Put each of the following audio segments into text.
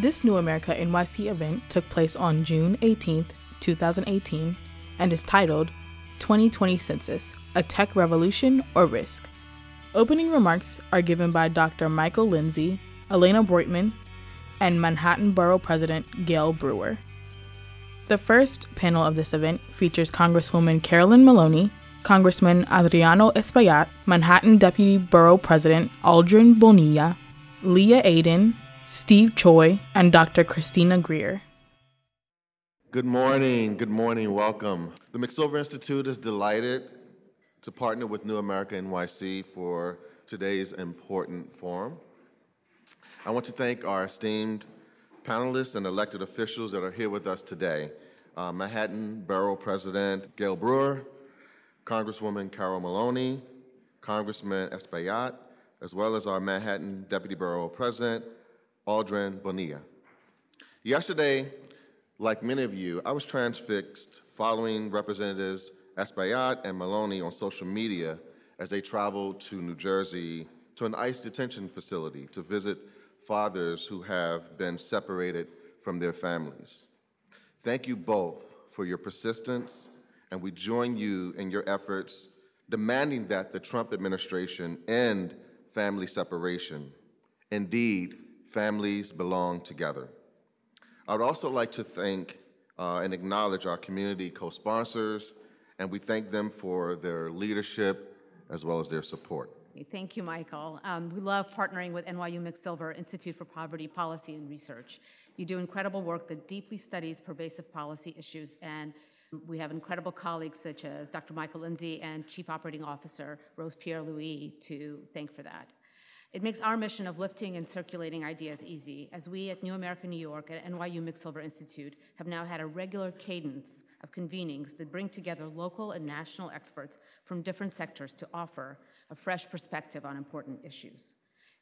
This New America NYC event took place on June 18, 2018, and is titled 2020 Census A Tech Revolution or Risk. Opening remarks are given by Dr. Michael Lindsay, Elena Breutman, and Manhattan Borough President Gale Brewer. The first panel of this event features Congresswoman Carolyn Maloney, Congressman Adriano Espaillat, Manhattan Deputy Borough President Aldrin Bonilla, Leah Aden, Steve Choi, and Dr. Christina Greer. Good morning. Good morning. Welcome. The McSilver Institute is delighted to partner with New America NYC for today's important forum. I want to thank our esteemed panelists and elected officials that are here with us today. Uh, Manhattan Borough President Gale Brewer, Congresswoman Carol Maloney, Congressman Espaillat, as well as our Manhattan Deputy Borough President Aldrin Bonilla. Yesterday, like many of you, I was transfixed following Representatives Espaillat and Maloney on social media as they traveled to New Jersey to an ICE detention facility to visit fathers who have been separated from their families. Thank you both for your persistence, and we join you in your efforts demanding that the Trump administration end family separation. Indeed, families belong together. I would also like to thank uh, and acknowledge our community co sponsors, and we thank them for their leadership as well as their support. Thank you, Michael. Um, we love partnering with NYU McSilver Institute for Poverty Policy and Research. You do incredible work that deeply studies pervasive policy issues, and we have incredible colleagues such as Dr. Michael Lindsay and Chief Operating Officer Rose Pierre Louis to thank for that. It makes our mission of lifting and circulating ideas easy, as we at New America New York at NYU McSilver Institute have now had a regular cadence of convenings that bring together local and national experts from different sectors to offer a fresh perspective on important issues.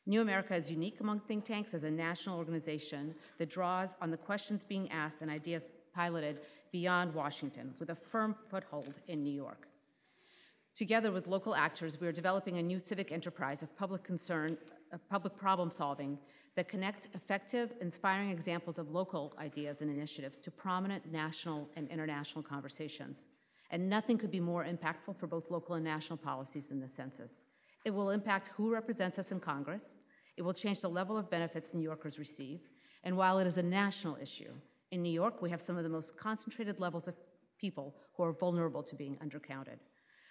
New America is unique among think tanks as a national organization that draws on the questions being asked and ideas piloted beyond Washington with a firm foothold in New York. Together with local actors, we are developing a new civic enterprise of public concern, of public problem solving that connects effective, inspiring examples of local ideas and initiatives to prominent national and international conversations. And nothing could be more impactful for both local and national policies than the census. It will impact who represents us in Congress. It will change the level of benefits New Yorkers receive. And while it is a national issue, in New York, we have some of the most concentrated levels of people who are vulnerable to being undercounted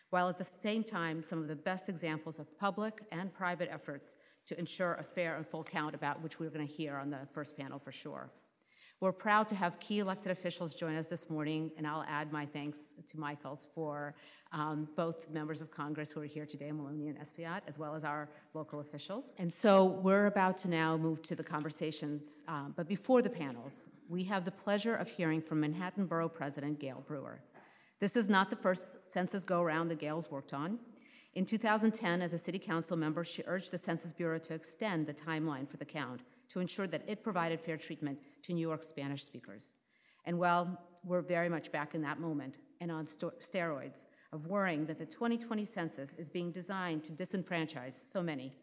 while at the same time some of the best examples of public and private efforts to ensure a fair and full count about which we're going to hear on the first panel for sure. We're proud to have key elected officials join us this morning, and I'll add my thanks to Michaels for um, both members of Congress who are here today, Maloney and Espaillat, as well as our local officials. And so we're about to now move to the conversations, um, but before the panels, we have the pleasure of hearing from Manhattan Borough President Gale Brewer. This is not the first census go around that Gale's worked on. In 2010, as a city council member, she urged the Census Bureau to extend the timeline for the count to ensure that it provided fair treatment to New York Spanish speakers. And while we're very much back in that moment and on steroids of worrying that the 2020 census is being designed to disenfranchise so many,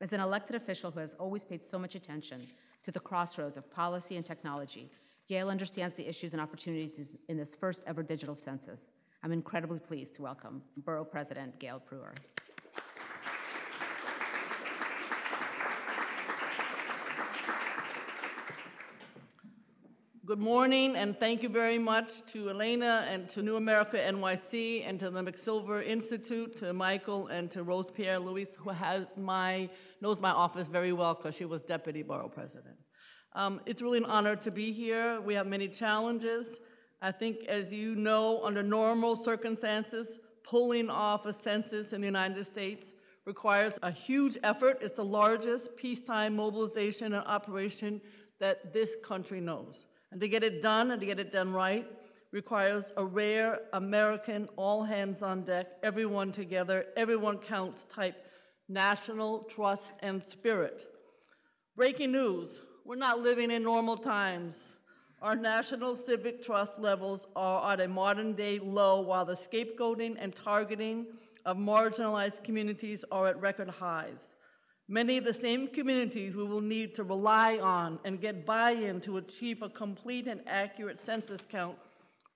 as an elected official who has always paid so much attention to the crossroads of policy and technology, Gale understands the issues and opportunities in this first ever digital census. I'm incredibly pleased to welcome Borough President Gale Brewer. Good morning, and thank you very much to Elena and to New America NYC and to the McSilver Institute, to Michael and to Rose Pierre Louis, who has my, knows my office very well because she was deputy borough president. Um, it's really an honor to be here. We have many challenges. I think, as you know, under normal circumstances, pulling off a census in the United States requires a huge effort. It's the largest peacetime mobilization and operation that this country knows. And to get it done and to get it done right requires a rare American, all hands on deck, everyone together, everyone counts type national trust and spirit. Breaking news we're not living in normal times. Our national civic trust levels are at a modern day low, while the scapegoating and targeting of marginalized communities are at record highs. Many of the same communities we will need to rely on and get buy in to achieve a complete and accurate census count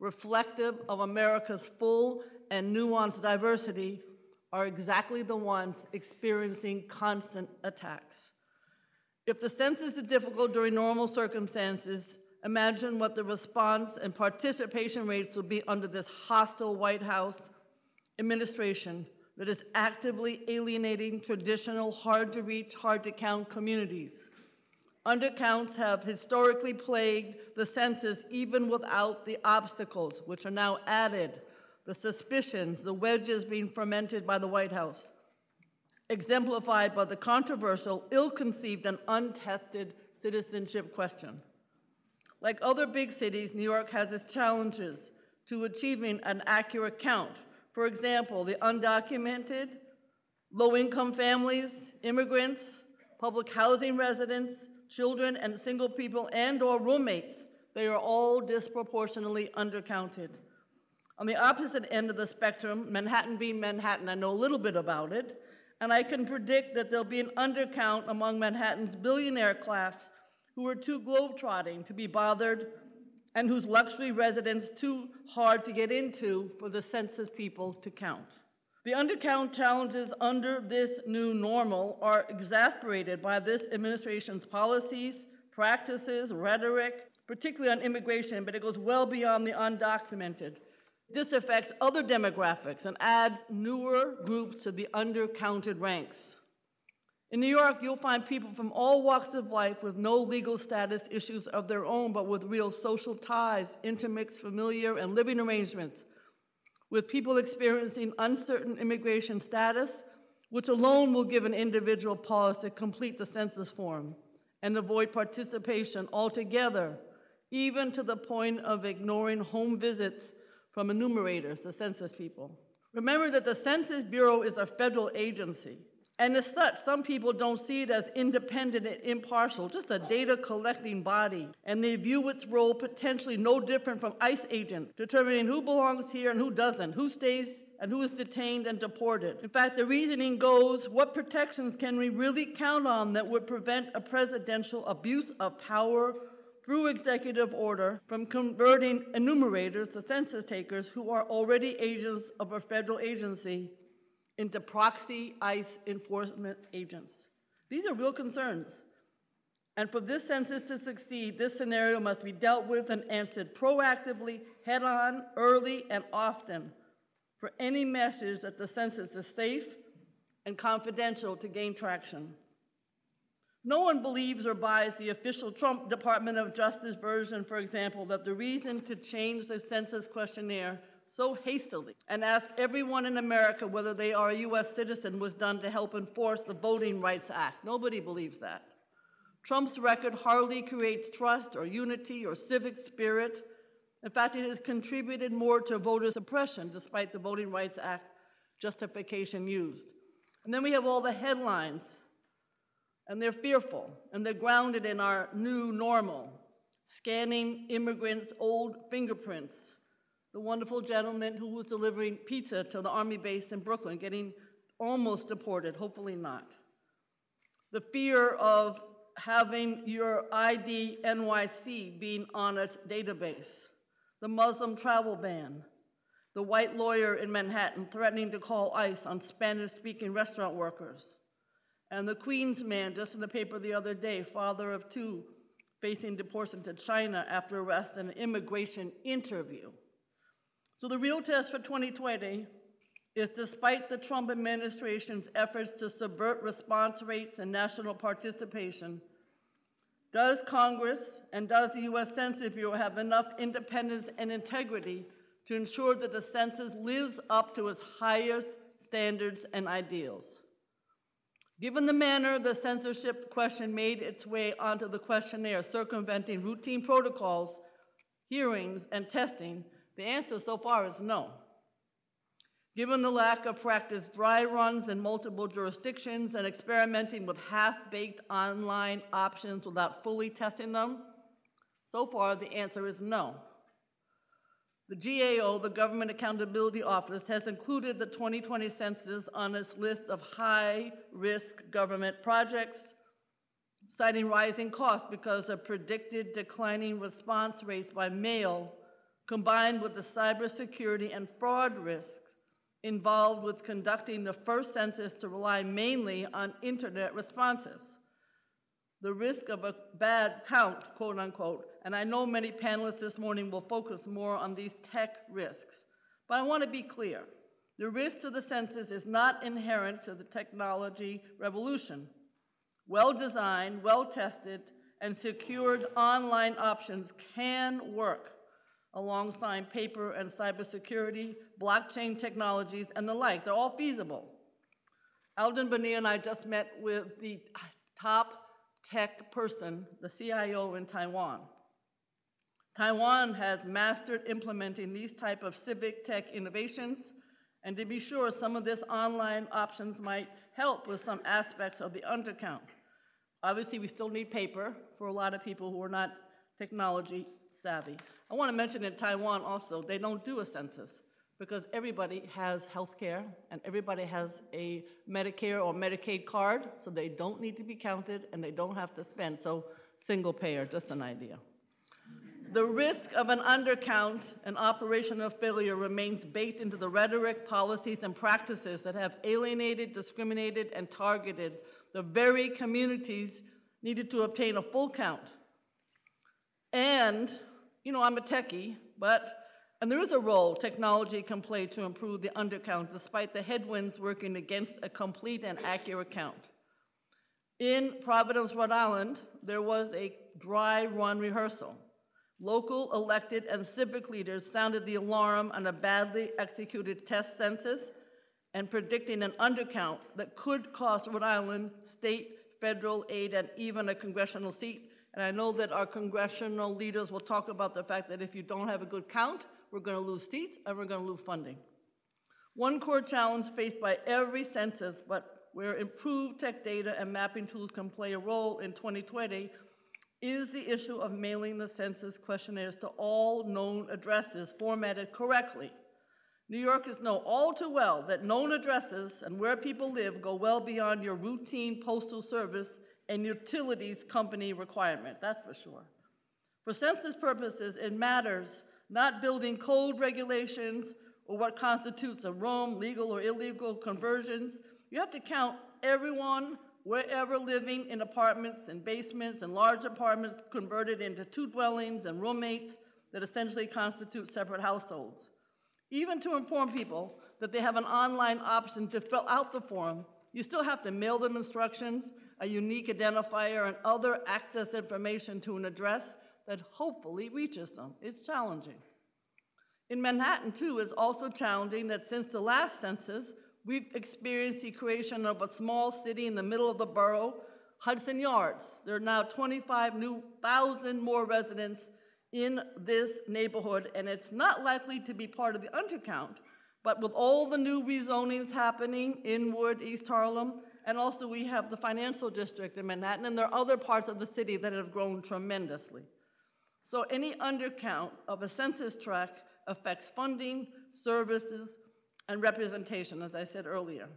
reflective of America's full and nuanced diversity are exactly the ones experiencing constant attacks. If the census is difficult during normal circumstances, imagine what the response and participation rates will be under this hostile White House administration that is actively alienating traditional, hard to reach, hard to count communities. Undercounts have historically plagued the census even without the obstacles, which are now added the suspicions, the wedges being fermented by the White House, exemplified by the controversial, ill conceived, and untested citizenship question. Like other big cities, New York has its challenges to achieving an accurate count. For example, the undocumented, low income families, immigrants, public housing residents, children and single people and or roommates, they are all disproportionately undercounted. On the opposite end of the spectrum, Manhattan being Manhattan, I know a little bit about it, and I can predict that there'll be an undercount among Manhattan's billionaire class who are too globetrotting to be bothered and whose luxury residence too hard to get into for the census people to count. The undercount challenges under this new normal are exasperated by this administration's policies, practices, rhetoric, particularly on immigration, but it goes well beyond the undocumented. This affects other demographics and adds newer groups to the undercounted ranks. In New York, you'll find people from all walks of life with no legal status issues of their own, but with real social ties, intermixed familiar and living arrangements, with people experiencing uncertain immigration status, which alone will give an individual pause to complete the census form and avoid participation altogether, even to the point of ignoring home visits from enumerators, the census people. Remember that the Census Bureau is a federal agency. And as such, some people don't see it as independent and impartial, just a data collecting body. And they view its role potentially no different from ICE agents, determining who belongs here and who doesn't, who stays and who is detained and deported. In fact, the reasoning goes what protections can we really count on that would prevent a presidential abuse of power through executive order from converting enumerators, the census takers, who are already agents of a federal agency, into proxy ICE enforcement agents. These are real concerns. And for this census to succeed, this scenario must be dealt with and answered proactively, head on, early, and often for any message that the census is safe and confidential to gain traction. No one believes or buys the official Trump Department of Justice version, for example, that the reason to change the census questionnaire so hastily and ask everyone in America whether they are a U.S. citizen was done to help enforce the Voting Rights Act. Nobody believes that. Trump's record hardly creates trust or unity or civic spirit. In fact, it has contributed more to voter suppression despite the Voting Rights Act justification used. And then we have all the headlines, and they're fearful, and they're grounded in our new normal scanning immigrants' old fingerprints the wonderful gentleman who was delivering pizza to the Army base in Brooklyn, getting almost deported, hopefully not. The fear of having your ID NYC being on a database, the Muslim travel ban, the white lawyer in Manhattan threatening to call ICE on Spanish speaking restaurant workers, and the Queens man just in the paper the other day, father of two, facing deportation to China after arrest and an immigration interview. So the real test for 2020 is despite the Trump administration's efforts to subvert response rates and national participation, does Congress and does the U.S. Census Bureau have enough independence and integrity to ensure that the census lives up to its highest standards and ideals? Given the manner the censorship question made its way onto the questionnaire, circumventing routine protocols, hearings, and testing, the answer so far is no. Given the lack of practice dry runs in multiple jurisdictions and experimenting with half baked online options without fully testing them, So far, the answer is no. The GAO, the Government Accountability Office, has included the 2020 census on its list of high risk government projects, citing rising costs because of predicted declining response rates by mail, combined with the cybersecurity and fraud risks involved with conducting the first census to rely mainly on internet responses. The risk of a bad count, quote unquote, and I know many panelists this morning will focus more on these tech risks. But I want to be clear the risk to the census is not inherent to the technology revolution. Well designed, well tested, and secured online options can work alongside paper and cybersecurity, blockchain technologies, and the like. They're all feasible. Aldrin Bonilla and I just met with the top tech person, the CIO in Taiwan. Taiwan has mastered implementing these type of civic tech innovations, and to be sure, some of this online options might help with some aspects of the undercount. Obviously, we still need paper for a lot of people who are not technology savvy. I want to mention in Taiwan also, they don't do a census because everybody has health care and everybody has a Medicare or Medicaid card, so they don't need to be counted and they don't have to spend. So, single payer, just an idea. The risk of an undercount and operational failure remains baked into the rhetoric, policies, and practices that have alienated, discriminated, and targeted the very communities needed to obtain a full count. And, you know, I'm a techie, but, and there is a role technology can play to improve the undercount despite the headwinds working against a complete and accurate count. In Providence, Rhode Island, there was a dry run rehearsal. Local elected and civic leaders sounded the alarm on a badly executed test census and predicting an undercount that could cost Rhode Island state, federal aid, and even a congressional seat. And I know that our congressional leaders will talk about the fact that if you don't have a good count, we're going to lose seats and we're going to lose funding. One core challenge faced by every census, but where improved tech data and mapping tools can play a role in 2020 is the issue of mailing the census questionnaires to all known addresses formatted correctly. New Yorkers know all too well that known addresses and where people live go well beyond your routine postal service and utilities company requirement, that's for sure. For census purposes, it matters not building code regulations or what constitutes a room, legal or illegal conversions. You have to count everyone wherever living in apartments and basements and large apartments converted into two dwellings and roommates that essentially constitute separate households. Even to inform people that they have an online option to fill out the form, you still have to mail them instructions, a unique identifier, and other access information to an address that hopefully reaches them. It's challenging. In Manhattan, too, it's also challenging that since the last census, We've experienced the creation of a small city in the middle of the borough, Hudson Yards. There are now 25 new thousand more residents in this neighborhood, and it's not likely to be part of the undercount. But with all the new rezonings happening in Wood, East Harlem, and also we have the financial district in Manhattan, and there are other parts of the city that have grown tremendously. So any undercount of a census tract affects funding, services, and representation, as I said earlier.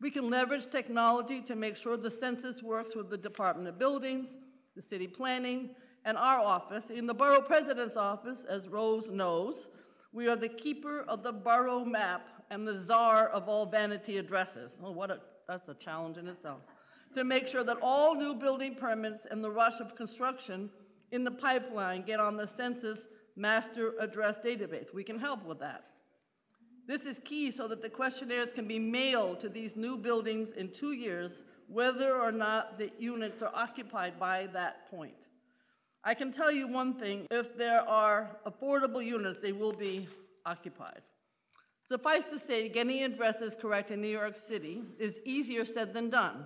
We can leverage technology to make sure the census works with the Department of Buildings, the city planning, and our office. In the borough president's office, as Rose knows, we are the keeper of the borough map and the czar of all vanity addresses. Oh, what a, that's a challenge in itself. To make sure that all new building permits and the rush of construction in the pipeline get on the census master address database. We can help with that. This is key so that the questionnaires can be mailed to these new buildings in two years, whether or not the units are occupied by that point. I can tell you one thing if there are affordable units, they will be occupied. Suffice to say, getting addresses correct in New York City is easier said than done.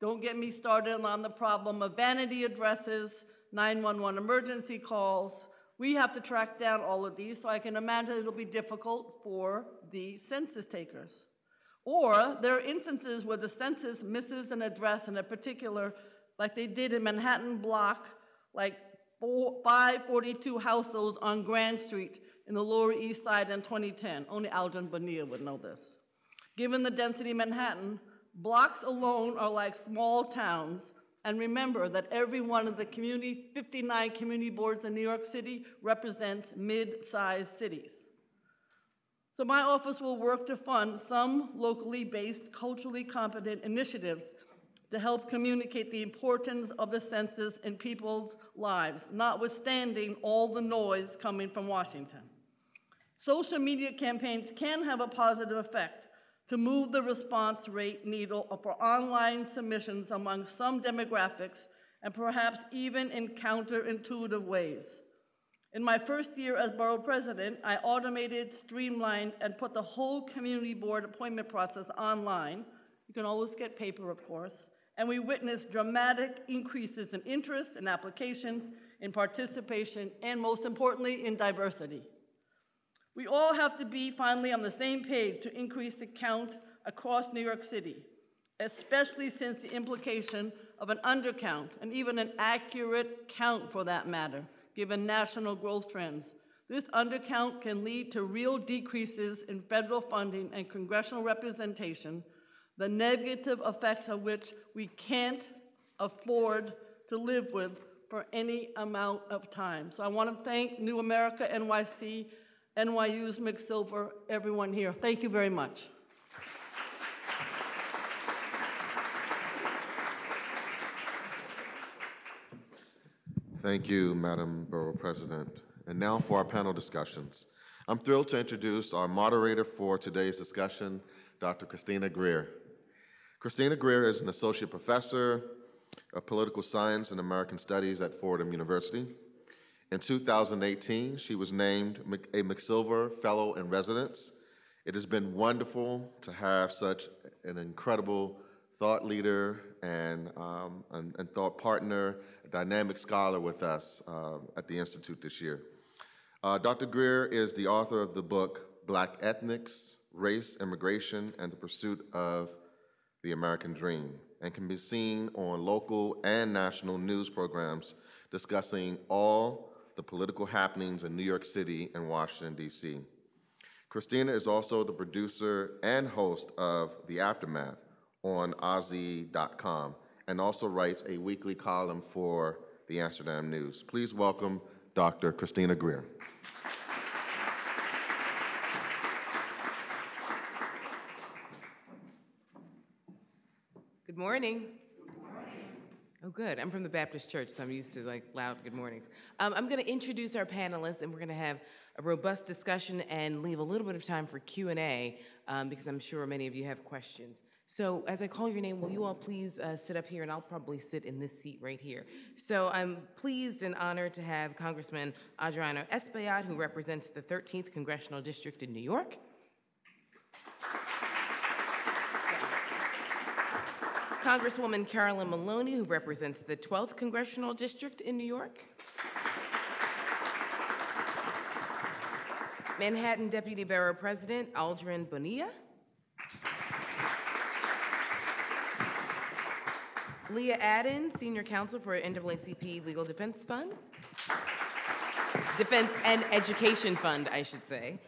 Don't get me started on the problem of vanity addresses, 911 emergency calls, we have to track down all of these, so I can imagine it'll be difficult for the census takers. Or there are instances where the census misses an address in a particular, like they did in Manhattan block, like 542 households on Grand Street in the Lower East Side in 2010. Only Aldrin Bonilla would know this. Given the density of Manhattan, blocks alone are like small towns. And remember that every one of the community, 59 community boards in New York City represents mid-sized cities. So my office will work to fund some locally based, culturally competent initiatives to help communicate the importance of the census in people's lives, notwithstanding all the noise coming from Washington. Social media campaigns can have a positive effect to move the response rate needle for online submissions among some demographics and perhaps even in counterintuitive ways. In my first year as borough president, I automated, streamlined, and put the whole community board appointment process online. You can always get paper, of course. And we witnessed dramatic increases in interest, in applications, in participation, and most importantly, in diversity. We all have to be finally on the same page to increase the count across New York City, especially since the implication of an undercount, and even an accurate count for that matter, given national growth trends. This undercount can lead to real decreases in federal funding and congressional representation, the negative effects of which we can't afford to live with for any amount of time. So I want to thank New America NYC, NYU's McSilver, everyone here. Thank you very much. Thank you, Madam Borough President. And now for our panel discussions. I'm thrilled to introduce our moderator for today's discussion, Dr. Christina Greer. Christina Greer is an associate professor of political science and American studies at Fordham University. In 2018, she was named a McSilver Fellow in Residence. It has been wonderful to have such an incredible thought leader and, um, and, and thought partner a dynamic scholar with us uh, at the Institute this year. Uh, Dr. Greer is the author of the book Black Ethnics, Race, Immigration, and the Pursuit of the American Dream, and can be seen on local and national news programs discussing all the political happenings in New York City and Washington, D.C. Christina is also the producer and host of The Aftermath on OZY.com and also writes a weekly column for the Amsterdam News. Please welcome Dr. Christina Greer. Good morning. Oh, good. I'm from the Baptist Church, so I'm used to like loud good mornings. Um, I'm going to introduce our panelists, and we're going to have a robust discussion and leave a little bit of time for Q and A um, because I'm sure many of you have questions. So as I call your name, will you all please uh, sit up here, and I'll probably sit in this seat right here. So I'm pleased and honored to have Congressman Adriano Espaillat, who represents the 13th Congressional District in New York. Congresswoman Carolyn Maloney, who represents the 12th Congressional District in New York. Manhattan Deputy Borough President Aldrin Bonilla. Leah Aden, Senior Counsel for NAACP Legal Defense Fund. Defense and Education Fund, I should say.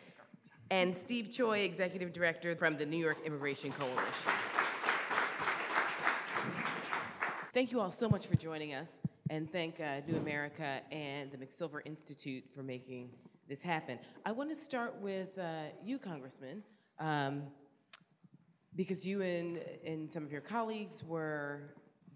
And Steve Choi, Executive Director from the New York Immigration Coalition. Thank you all so much for joining us, and thank uh, New America and the McSilver Institute for making this happen. I want to start with uh, you, Congressman, um, because you and, and some of your colleagues were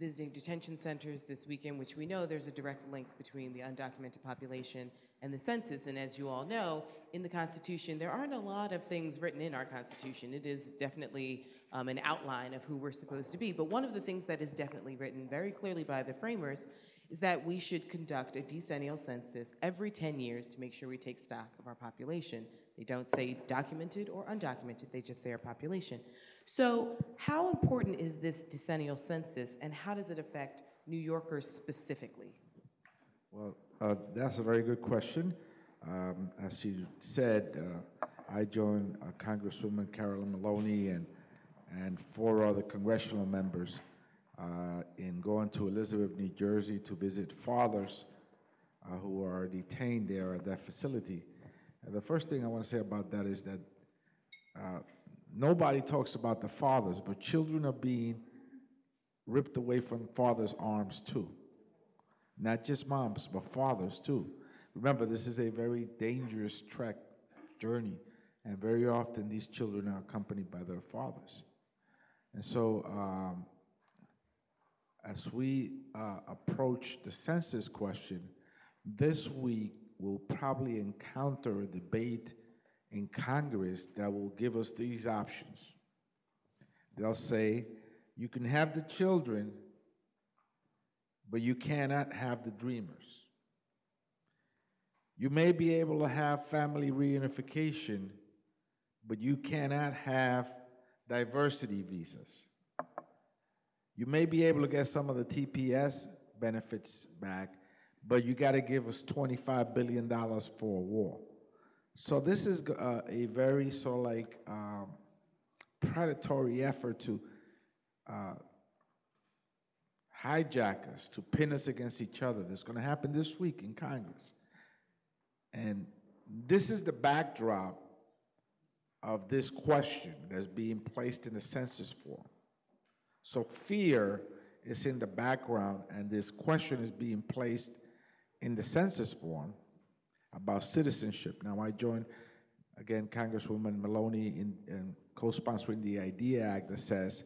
visiting detention centers this weekend, which we know there's a direct link between the undocumented population and the census. And as you all know, in the Constitution, there aren't a lot of things written in our Constitution. It is definitely um, an outline of who we're supposed to be. But one of the things that is definitely written very clearly by the framers is that we should conduct a decennial census every 10 years to make sure we take stock of our population. They don't say documented or undocumented, they just say our population. So, how important is this decennial census, and how does it affect New Yorkers specifically? Well, uh, that's a very good question. Um, as you said, uh, I joined uh, Congresswoman Carolyn Maloney and, and four other congressional members uh, in going to Elizabeth, New Jersey to visit fathers uh, who are detained there at that facility. And the first thing I want to say about that is that uh, nobody talks about the fathers, but children are being ripped away from fathers' arms too. Not just moms, but fathers too. Remember, this is a very dangerous trek journey, and very often these children are accompanied by their fathers. And so, um, as we uh, approach the census question, this week we'll probably encounter a debate in Congress that will give us these options. They'll say, you can have the children, but you cannot have the dreamers. You may be able to have family reunification, but you cannot have diversity visas. You may be able to get some of the TPS benefits back, but you got to give us $25 billion for a war. So this is uh, a very so like um, predatory effort to uh, hijack us, to pin us against each other. That's going to happen this week in Congress. And this is the backdrop of this question that's being placed in the census form. So fear is in the background, and this question is being placed in the census form about citizenship. Now, I joined, again, Congresswoman Maloney in, in co sponsoring the IDEA Act that says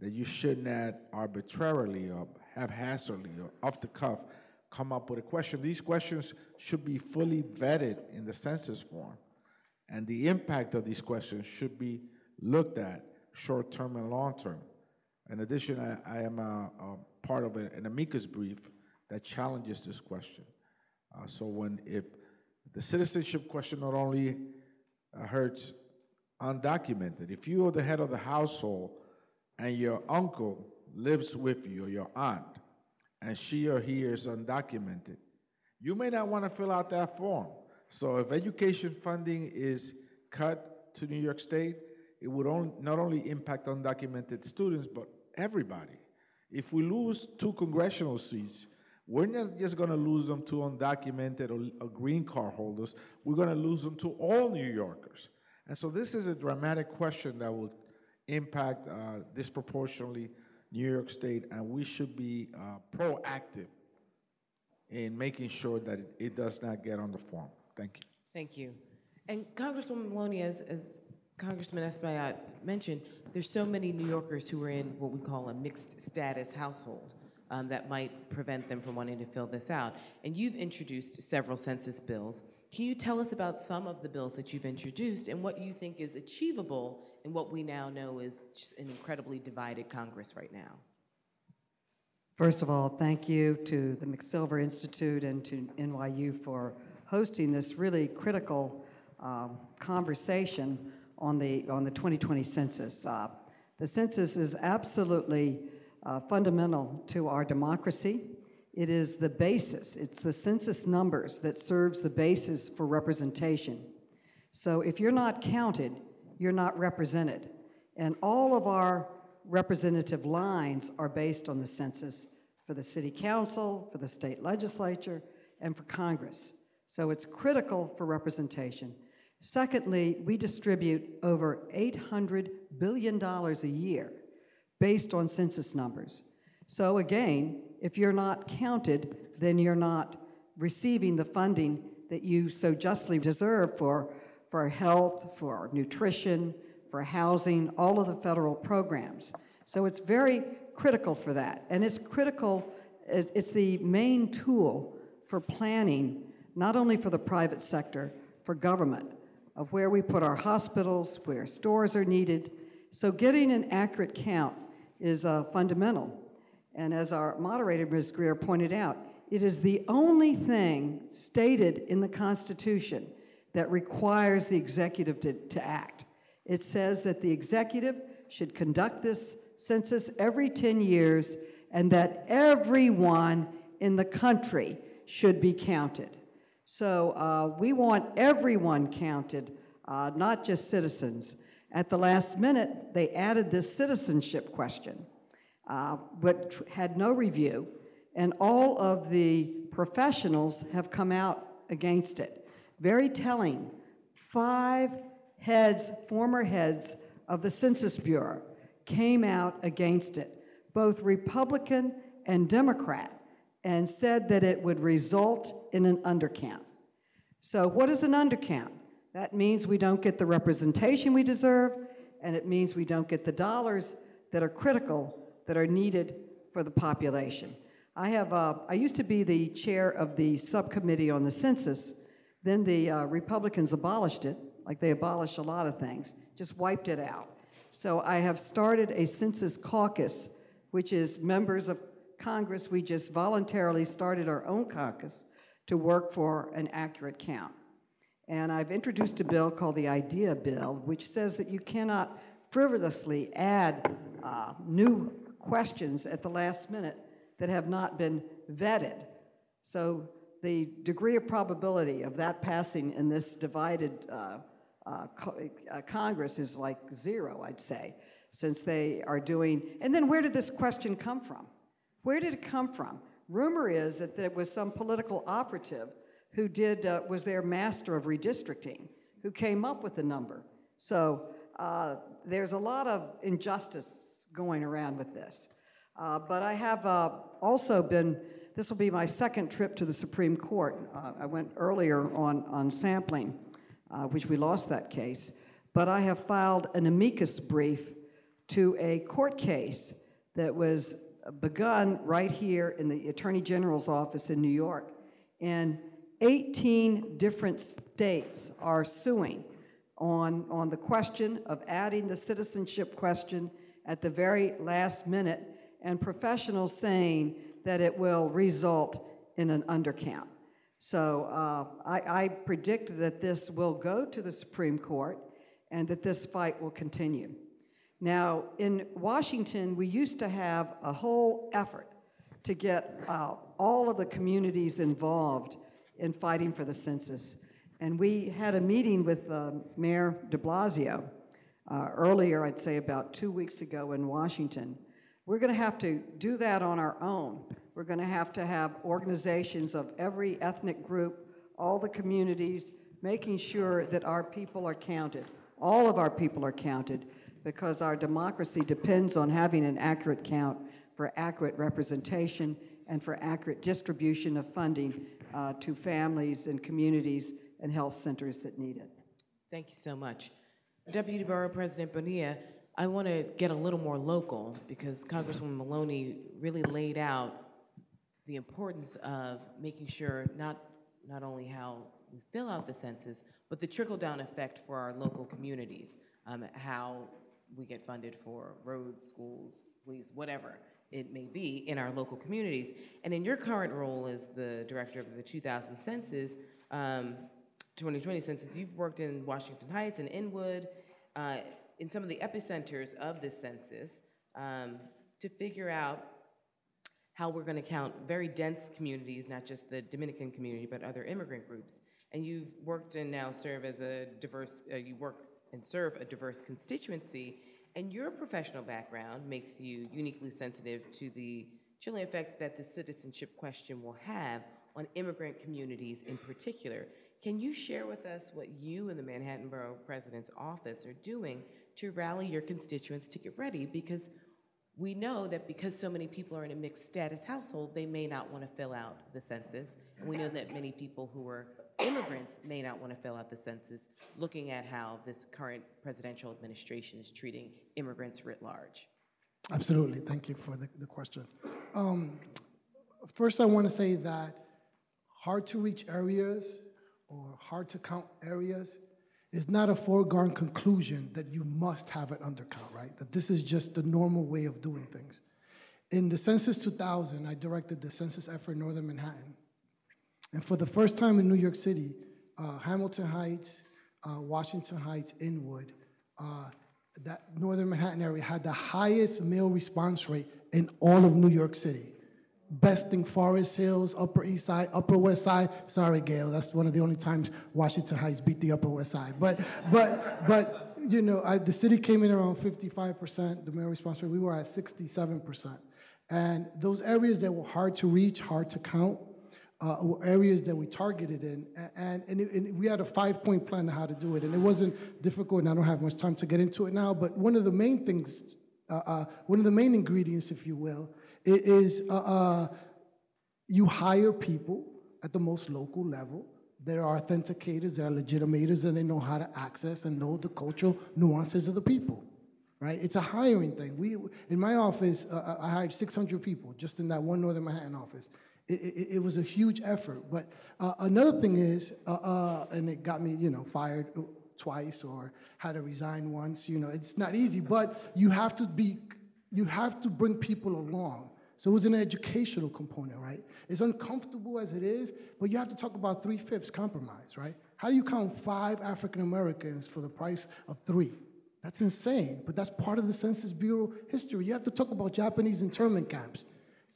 that you should not arbitrarily or haphazardly or off the cuff come up with a question. These questions should be fully vetted in the census form, and the impact of these questions should be looked at short term and long term. In addition, I, I am a, a part of an amicus brief that challenges this question. Uh, so when if the citizenship question not only uh, hurts undocumented, if you are the head of the household and your uncle lives with you or your aunt, and she or he is undocumented, you may not want to fill out that form. So if education funding is cut to New York State, it would only, not only impact undocumented students, but everybody. If we lose two congressional seats, we're not just going to lose them to undocumented or, or green card holders, we're going to lose them to all New Yorkers. And so this is a dramatic question that will impact uh, disproportionately New York State, and we should be uh, proactive in making sure that it, it, does not get on the form. Thank you. Thank you. And Congresswoman Maloney, as, as Congressman Espaillat mentioned, there's so many New Yorkers who are in what we call a mixed status household. Um, that might prevent them from wanting to fill this out. And you've introduced several census bills. Can you tell us about some of the bills that you've introduced and what you think is achievable in what we now know is just an incredibly divided Congress right now? First of all, thank you to the McSilver Institute and to NYU for hosting this really critical um, conversation on the, on the 2020 census. Uh, the census is absolutely uh, fundamental to our democracy. It is the basis, it's the census numbers that serves the basis for representation. So if you're not counted, you're not represented. And all of our representative lines are based on the census for the city council, for the state legislature, and for Congress. So it's critical for representation. Secondly, we distribute over $800 billion a year based on census numbers. So again, if you're not counted, then you're not receiving the funding that you so justly deserve for, for health, for nutrition, for housing, all of the federal programs. So it's very critical for that. And it's critical, it's the main tool for planning, not only for the private sector, for government of where we put our hospitals, where stores are needed. So getting an accurate count is uh, fundamental. And as our moderator, Ms. Greer, pointed out, it is the only thing stated in the Constitution that requires the executive to, to act. It says that the executive should conduct this census every 10 years and that everyone in the country should be counted. So uh, we want everyone counted, uh, not just citizens. At the last minute, they added this citizenship question, uh, but had no review, and all of the professionals have come out against it. Very telling. Five heads, former heads of the Census Bureau, came out against it, both Republican and Democrat, and said that it would result in an undercount. So, what is an undercount? That means we don't get the representation we deserve, and it means we don't get the dollars that are critical, that are needed for the population. I have, uh, I used to be the chair of the subcommittee on the census. Then the uh, Republicans abolished it, like they abolished a lot of things, just wiped it out. So I have started a census caucus, which is members of Congress. We just voluntarily started our own caucus to work for an accurate count. And I've introduced a bill called the IDEA Bill, which says that you cannot frivolously add uh, new questions at the last minute that have not been vetted. So the degree of probability of that passing in this divided uh, uh, uh, Congress is like zero, I'd say, since they are doing. And then where did this question come from? Where did it come from? Rumor is that it was some political operative who did uh, was their master of redistricting, who came up with the number. So uh, there's a lot of injustice going around with this. Uh, but I have uh, also been. This will be my second trip to the Supreme Court. Uh, I went earlier on on sampling, uh, which we lost that case. But I have filed an amicus brief to a court case that was begun right here in the Attorney General's office in New York. And 18 different states are suing on, on the question of adding the citizenship question at the very last minute, and professionals saying that it will result in an undercount. So uh, I, I predict that this will go to the Supreme Court and that this fight will continue. Now, in Washington, we used to have a whole effort to get uh, all of the communities involved in fighting for the census. And we had a meeting with uh, Mayor de Blasio uh, earlier, I'd say about two weeks ago in Washington. We're going to have to do that on our own. We're going to have to have organizations of every ethnic group, all the communities, making sure that our people are counted. All of our people are counted because our democracy depends on having an accurate count for accurate representation and for accurate distribution of funding uh, to families and communities and health centers that need it. Thank you so much. Deputy Borough President Bonilla, I want to get a little more local because Congresswoman Maloney really laid out the importance of making sure not, not only how we fill out the census, but the trickle down effect for our local communities, um, how we get funded for roads, schools, police, whatever it may be in our local communities. And in your current role as the director of the 2000 census, um, 2020 census, you've worked in Washington Heights and Inwood, uh, in some of the epicenters of this census, um, to figure out how we're going to count very dense communities, not just the Dominican community, but other immigrant groups. And you've worked and now serve as a diverse, uh, you work and serve a diverse constituency, and your professional background makes you uniquely sensitive to the chilling effect that the citizenship question will have on immigrant communities in particular. Can you share with us what you and the Manhattan Borough President's Office are doing to rally your constituents to get ready? Because we know that because so many people are in a mixed status household, they may not want to fill out the census. We know that many people who are immigrants may not want to fill out the census, looking at how this current presidential administration is treating immigrants writ large. Absolutely. Thank you for the, the question. Um, first, I want to say that hard to reach areas or hard to count areas is not a foregone conclusion that you must have it undercount, right? That this is just the normal way of doing things. In the Census 2000, I directed the census effort in Northern Manhattan. And for the first time in New York City, uh, Hamilton Heights, uh, Washington Heights, Inwood, uh, that Northern Manhattan area had the highest mail response rate in all of New York City. Besting Forest Hills, Upper East Side, Upper West Side. Sorry, Gale, that's one of the only times Washington Heights beat the Upper West Side. But, but, but you know, I, the city came in around 55%, the mail response rate. We were at 67%. And those areas that were hard to reach, hard to count, uh, areas that we targeted in, and, and, it- and we had a five-point plan on how to do it, and it wasn't difficult, and I don't have much time to get into it now, but one of the main things, uh, uh, one of the main ingredients, if you will, is uh, uh, you hire people at the most local level that are authenticators, that are legitimators, and they know how to access and know the cultural nuances of the people right? It's a hiring thing. We, in my office, uh, I hired 600 people just in that one Northern Manhattan office. It, it, it was a huge effort. But uh, another thing is, uh, uh, and it got me, you know, fired twice or had to resign once. You know, it's not easy, but you have to be, you have to bring people along. So it was an educational component, right? As uncomfortable as it is, but you have to talk about three fifths compromise, right? How do you count five African Americans for the price of three? That's insane, but that's part of the Census Bureau history. You have to talk about Japanese internment camps.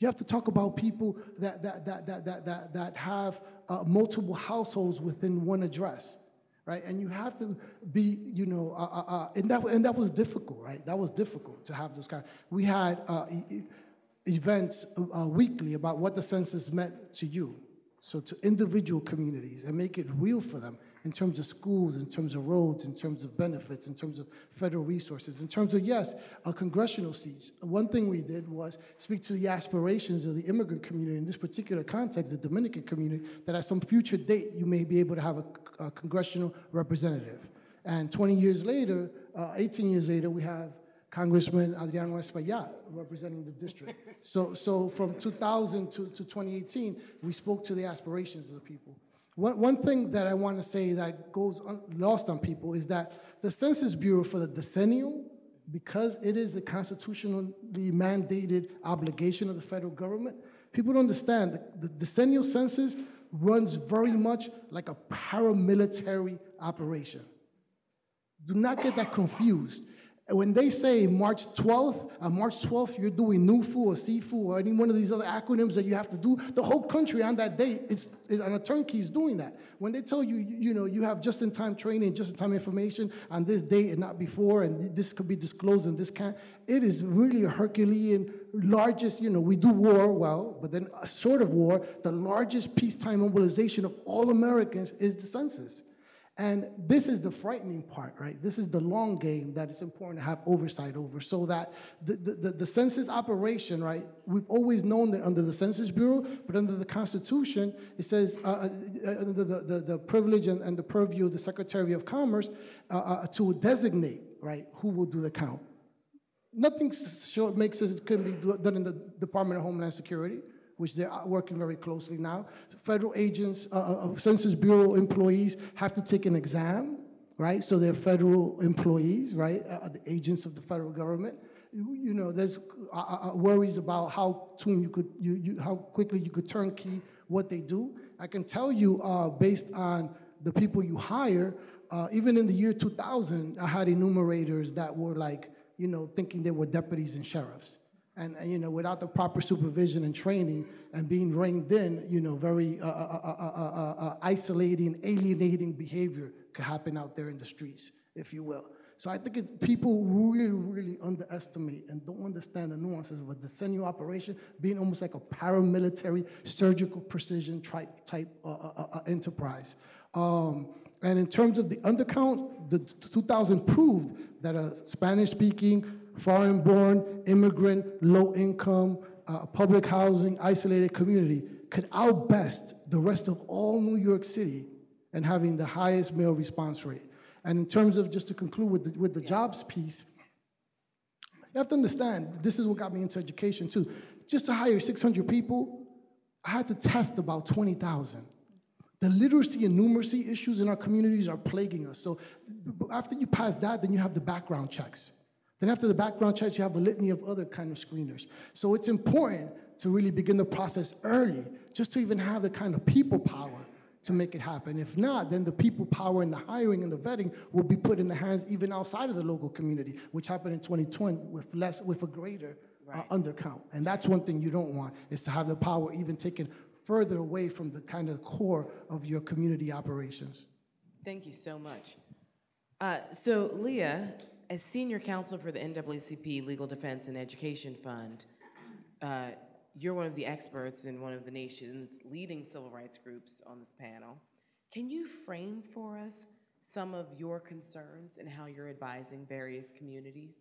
You have to talk about people that, that, that, that, that, that, that have uh, multiple households within one address, right? And you have to be, you know, uh, uh, uh, and, that, and that was difficult, right? That was difficult to have those kind. We had uh, e- events uh, weekly about what the census meant to you, so to individual communities, and make it real for them in terms of schools, in terms of roads, in terms of benefits, in terms of federal resources, in terms of, yes, uh, congressional seats. One thing we did was speak to the aspirations of the immigrant community in this particular context, the Dominican community, that at some future date you may be able to have a, a congressional representative. And 20 years later, uh, 18 years later, we have Congressman Adriano Espaillat representing the district. so, so from 2000 to, to 2018, we spoke to the aspirations of the people. One, one thing that I want to say that goes un- lost on people is that the Census Bureau for the decennial, because it is a constitutionally mandated obligation of the federal government, people don't understand that the decennial census runs very much like a paramilitary operation. Do not get that confused. When they say March 12th, on uh, March 12th, you're doing NRFU or CFU or any one of these other acronyms that you have to do, the whole country on that day, it's, on a turnkey is doing that. When they tell you, you, you know, you have just-in-time training, just-in-time information on this date and not before, and this could be disclosed and this can't, it is really a Herculean, largest, you know, we do war well, but then uh, short of war, the largest peacetime mobilization of all Americans is the census. And this is the frightening part, right? This is the long game that it's important to have oversight over so that the, the, the, census operation, right? We've always known that under the Census Bureau, but under the Constitution, it says uh, uh, under the, the, the privilege and, and the purview of the Secretary of Commerce uh, uh, to designate, right, who will do the count. Nothing sure makes it it couldn't be done in the Department of Homeland Security which they're working very closely now. Federal agents, uh, uh, Census Bureau employees have to take an exam, right? So they're federal employees, right? Uh, the agents of the federal government. You, know, there's uh, uh, worries about how soon you could, you, you, how quickly you could turnkey what they do. I can tell you, uh, based on the people you hire, uh, even in the year 2000, I had enumerators that were like, you know, thinking they were deputies and sheriffs and, and, you know, without the proper supervision and training and being reined in, you know, very uh, uh, uh, uh, isolating, alienating behavior could happen out there in the streets, if you will. So I think it, people really, really underestimate and don't understand the nuances of a decennial operation being almost like a paramilitary, surgical precision type, type enterprise. Um, and in terms of the undercount, the 2000 proved that a Spanish-speaking, foreign-born, immigrant, low-income, uh, public housing, isolated community could outbest the rest of all New York City and having the highest mail response rate. And in terms of, just to conclude with the, with the jobs piece, you have to understand, this is what got me into education too. Just to hire 600 people, I had to test about 20,000. The literacy and numeracy issues in our communities are plaguing us. So after you pass that, then you have the background checks. Then after the background checks, you have a litany of other kind of screeners. So it's important to really begin the process early, just to even have the kind of people power to make it happen. If not, then the people power and the hiring and the vetting will be put in the hands even outside of the local community, which happened in 2020 with less, with a greater uh, undercount. And that's one thing you don't want, is to have the power even taken further away from the kind of core of your community operations. Thank you so much. Uh, so, Leah, as senior counsel for the NAACP Legal Defense and Education Fund, uh, you're one of the experts in one of the nation's leading civil rights groups on this panel. Can you frame for us some of your concerns and how you're advising various communities?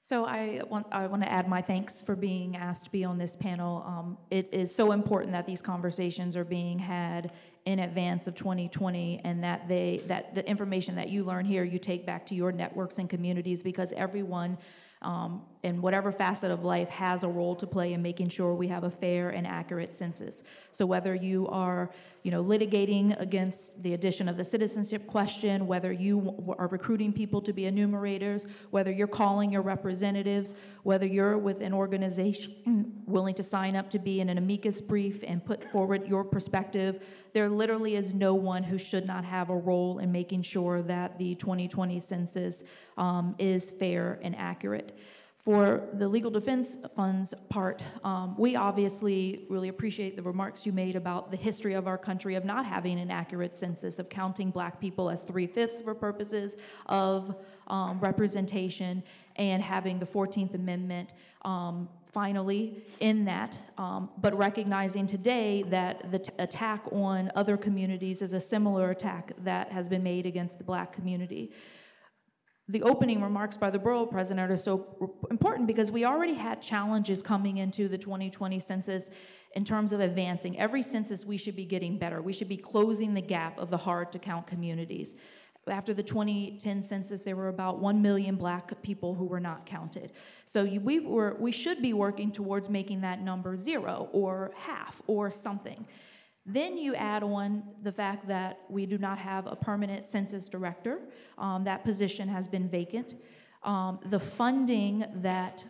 So I want, I want to add my thanks for being asked to be on this panel. Um, it is so important that these conversations are being had in advance of 2020 and that they that the information that you learn here you take back to your networks and communities because everyone um, in whatever facet of life has a role to play in making sure we have a fair and accurate census. So whether you are, you know, litigating against the addition of the citizenship question, whether you are recruiting people to be enumerators, whether you're calling your representatives, whether you're with an organization willing to sign up to be in an amicus brief and put forward your perspective, there literally is no one who should not have a role in making sure that the 2020 census um, is fair and accurate. For the legal defense funds part, um, we obviously really appreciate the remarks you made about the history of our country of not having an accurate census, of counting black people as three fifths for purposes of um, representation, and having the 14th Amendment um, finally in that, um, but recognizing today that the attack on other communities is a similar attack that has been made against the black community the opening remarks by the borough president are so important because we already had challenges coming into the 2020 census in terms of advancing. Every census, we should be getting better. We should be closing the gap of the hard to count communities. After the 2010 census, there were about 1 million black people who were not counted. So we, were, we should be working towards making that number zero or half or something. Then you add on the fact that we do not have a permanent census director. Um, that position has been vacant. Um, the funding that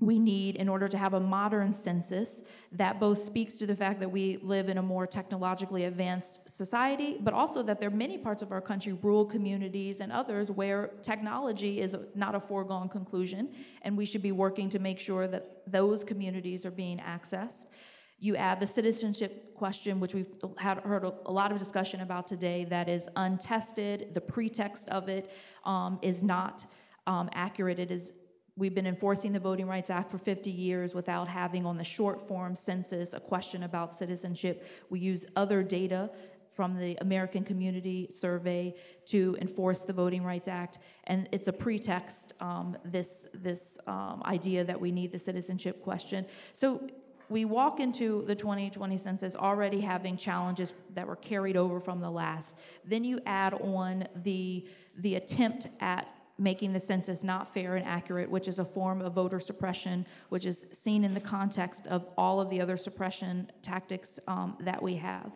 we need in order to have a modern census that both speaks to the fact that we live in a more technologically advanced society, but also that there are many parts of our country, rural communities and others, where technology is not a foregone conclusion, and we should be working to make sure that those communities are being accessed. You add the citizenship question, which we've had, heard a lot of discussion about today, that is untested. The pretext of it um, is not um, accurate. It is We've been enforcing the Voting Rights Act for 50 years without having on the short form census a question about citizenship. We use other data from the American Community Survey to enforce the Voting Rights Act, and it's a pretext. Um, this this um, idea that we need the citizenship question. So we walk into the 2020 census already having challenges that were carried over from the last. Then you add on the, the attempt at making the census not fair and accurate, which is a form of voter suppression, which is seen in the context of all of the other suppression tactics um, that we have.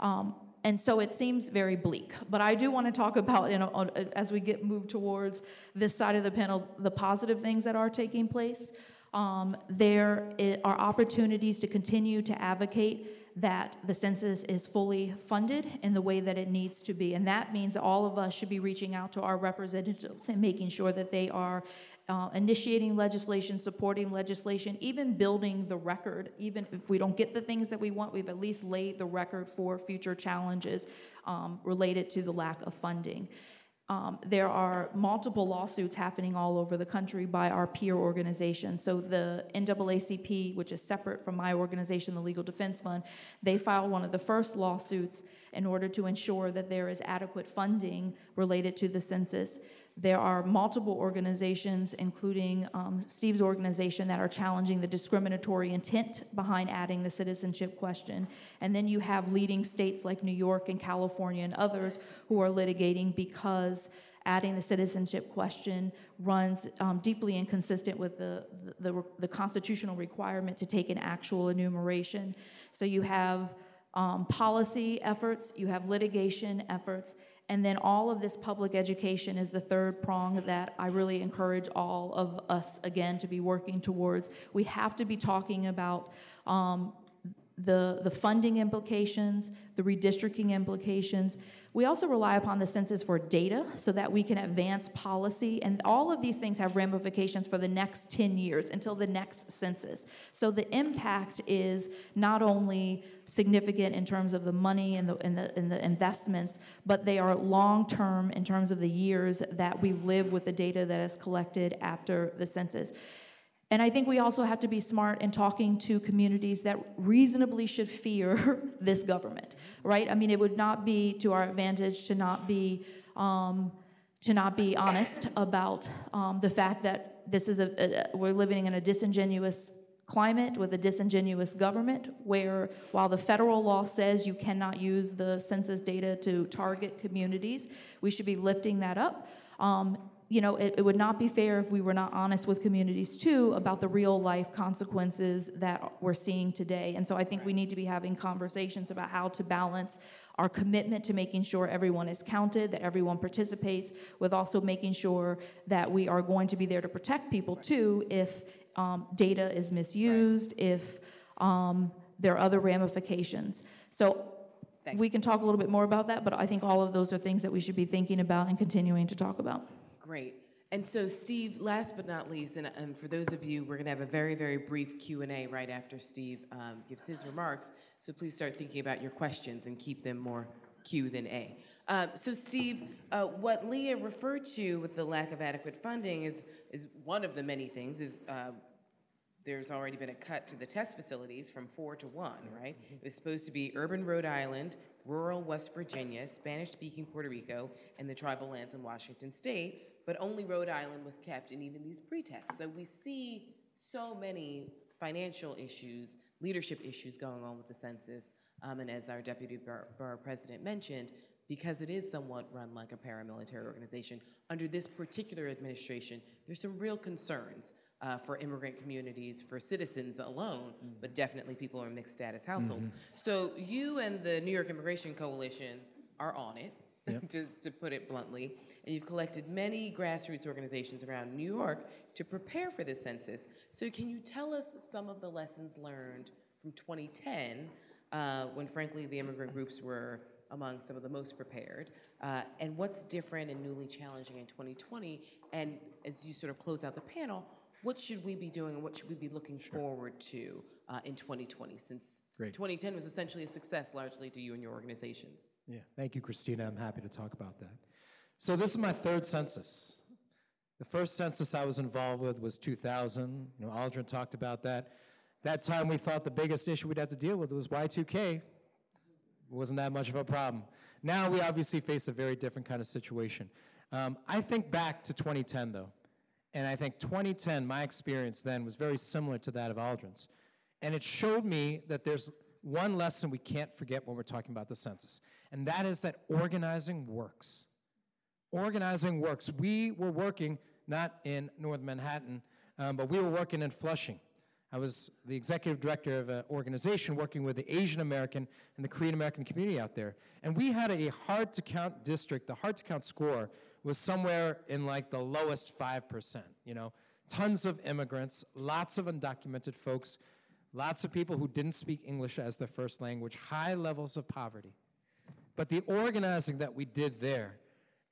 Um, and so it seems very bleak. But I do want to talk about, you know, as we get moved towards this side of the panel, the positive things that are taking place. Um, there are opportunities to continue to advocate that the census is fully funded in the way that it needs to be. And that means that all of us should be reaching out to our representatives and making sure that they are uh, initiating legislation, supporting legislation, even building the record. Even if we don't get the things that we want, we've at least laid the record for future challenges um, related to the lack of funding. Um, there are multiple lawsuits happening all over the country by our peer organizations. So the NAACP, which is separate from my organization, the Legal Defense Fund, they filed one of the first lawsuits in order to ensure that there is adequate funding related to the census. There are multiple organizations, including um, Steve's organization, that are challenging the discriminatory intent behind adding the citizenship question. And then you have leading states like New York and California and others who are litigating because adding the citizenship question runs um, deeply inconsistent with the, the, the, the, constitutional requirement to take an actual enumeration. So you have um, policy efforts, you have litigation efforts, and then all of this public education is the third prong that I really encourage all of us, again, to be working towards. We have to be talking about um, the, the funding implications, the redistricting implications, we also rely upon the census for data so that we can advance policy, and all of these things have ramifications for the next 10 years until the next census. So the impact is not only significant in terms of the money and the, and the, and the investments, but they are long term in terms of the years that we live with the data that is collected after the census. And I think we also have to be smart in talking to communities that reasonably should fear this government, right? I mean, it would not be to our advantage to not be um, to not be honest about um, the fact that this is a, a, we're living in a disingenuous climate with a disingenuous government where while the federal law says you cannot use the census data to target communities we should be lifting that up um, you know, it, it, would not be fair if we were not honest with communities too about the real life consequences that we're seeing today. And so I think we need to be having conversations about how to balance our commitment to making sure everyone is counted, that everyone participates, with also making sure that we are going to be there to protect people too if um, data is misused, right. if um, there are other ramifications. So we can talk a little bit more about that, but I think all of those are things that we should be thinking about and continuing to talk about. Great. And so, Steve, last but not least, and, and for those of you, we're going to have a very, very brief Q and A right after Steve um, gives his remarks. So please start thinking about your questions and keep them more Q than A. Uh, so, Steve, uh, what Leah referred to with the lack of adequate funding is is one of the many things. Is uh, there's already been a cut to the test facilities from four to one, right? It was supposed to be urban Rhode Island, rural West Virginia, Spanish speaking Puerto Rico, and the tribal lands in Washington state but only Rhode Island was kept in even these pretests. So we see so many financial issues, leadership issues going on with the census. Um, and as our deputy borough president mentioned, because it is somewhat run like a paramilitary organization, under this particular administration, there's some real concerns uh, for immigrant communities, for citizens alone, mm-hmm. but definitely people in mixed status households. Mm-hmm. So you and the New York Immigration Coalition are on it, yep. to, to put it bluntly and you've collected many grassroots organizations around New York to prepare for this census. So, can you tell us some of the lessons learned from 2010, uh, when frankly the immigrant groups were among some of the most prepared, uh, and what's different and newly challenging in 2020? And as you sort of close out the panel, what should we be doing and what should we be looking sure. forward to uh, in 2020 since Great. 2010 was essentially a success largely to you and your organizations? Yeah, thank you, Christina. I'm happy to talk about that. So this is my third census. The first census I was involved with was 2000. You know, Aldrin talked about that. That time we thought the biggest issue we'd have to deal with was Y2K. It wasn't that much of a problem. Now we obviously face a very different kind of situation. Um, I think back to 2010 though, and I think 2010, my experience then was very similar to that of Aldrin's. And it showed me that there's one lesson we can't forget when we're talking about the census, and that is that organizing works. Organizing works. We were working not in North Manhattan, um, but we were working in Flushing. I was the executive director of an organization working with the Asian American and the Korean American community out there. And we had a hard to count district. The hard to count score was somewhere in like the lowest 5%. You know, tons of immigrants, lots of undocumented folks, lots of people who didn't speak English as their first language, high levels of poverty. But the organizing that we did there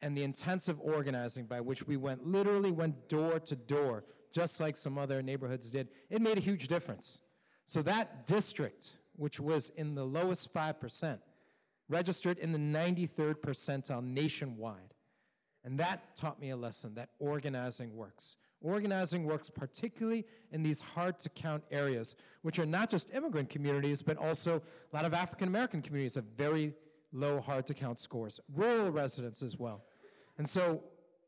and the intensive organizing by which we went, literally went door to door, just like some other neighborhoods did, it made a huge difference. So that district, which was in the lowest 5%, registered in the 93rd percentile nationwide. And that taught me a lesson that organizing works. Organizing works particularly in these hard to count areas, which are not just immigrant communities, but also a lot of African American communities have very low hard to count scores, rural residents as well. And so,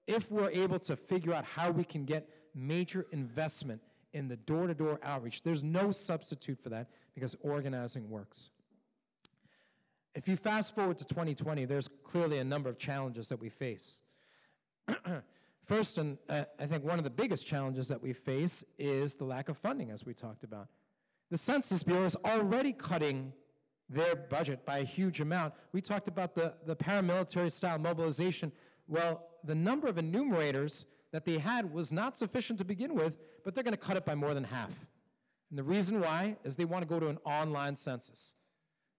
if we're able to figure out how we can get major investment in the door to door outreach, there's no substitute for that because organizing works. If you fast forward to 2020, there's clearly a number of challenges that we face. First, and uh, I think one of the biggest challenges that we face is the lack of funding, as we talked about. The Census Bureau is already cutting their budget by a huge amount. We talked about the, the paramilitary style mobilization. Well, the number of enumerators that they had was not sufficient to begin with, but they're going to cut it by more than half. And the reason why is they want to go to an online census.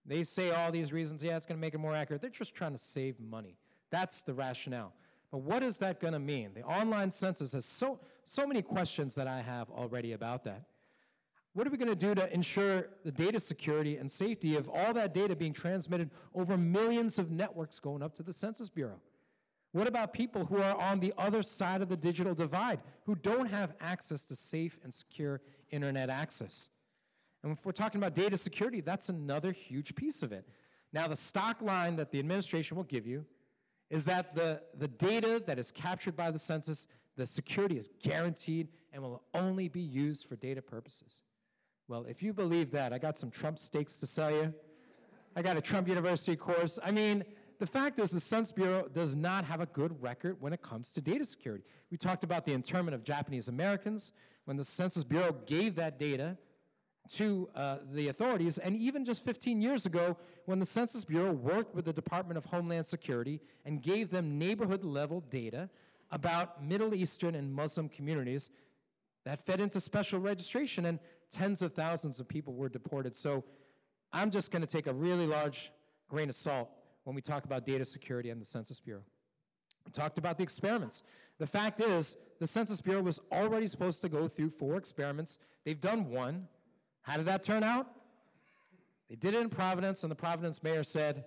They say all these reasons, yeah, it's going to make it more accurate. They're just trying to save money. That's the rationale. But what is that going to mean? The online census has so, so many questions that I have already about that. What are we going to do to ensure the data security and safety of all that data being transmitted over millions of networks going up to the Census Bureau? What about people who are on the other side of the digital divide, who don't have access to safe and secure internet access? And if we're talking about data security, that's another huge piece of it. Now, the stock line that the administration will give you is that the, the data that is captured by the census, the security is guaranteed and will only be used for data purposes. Well, if you believe that, I got some Trump steaks to sell you. I got a Trump University course. I mean, the fact is the Census Bureau does not have a good record when it comes to data security. We talked about the internment of Japanese Americans when the Census Bureau gave that data to uh, the authorities. And even just 15 years ago, when the Census Bureau worked with the Department of Homeland Security and gave them neighborhood level data about Middle Eastern and Muslim communities, that fed into special registration, and tens of thousands of people were deported. So I'm just going to take a really large grain of salt when we talk about data security and the Census Bureau. We talked about the experiments. The fact is, the Census Bureau was already supposed to go through four experiments. They've done one. How did that turn out? They did it in Providence, and the Providence mayor said,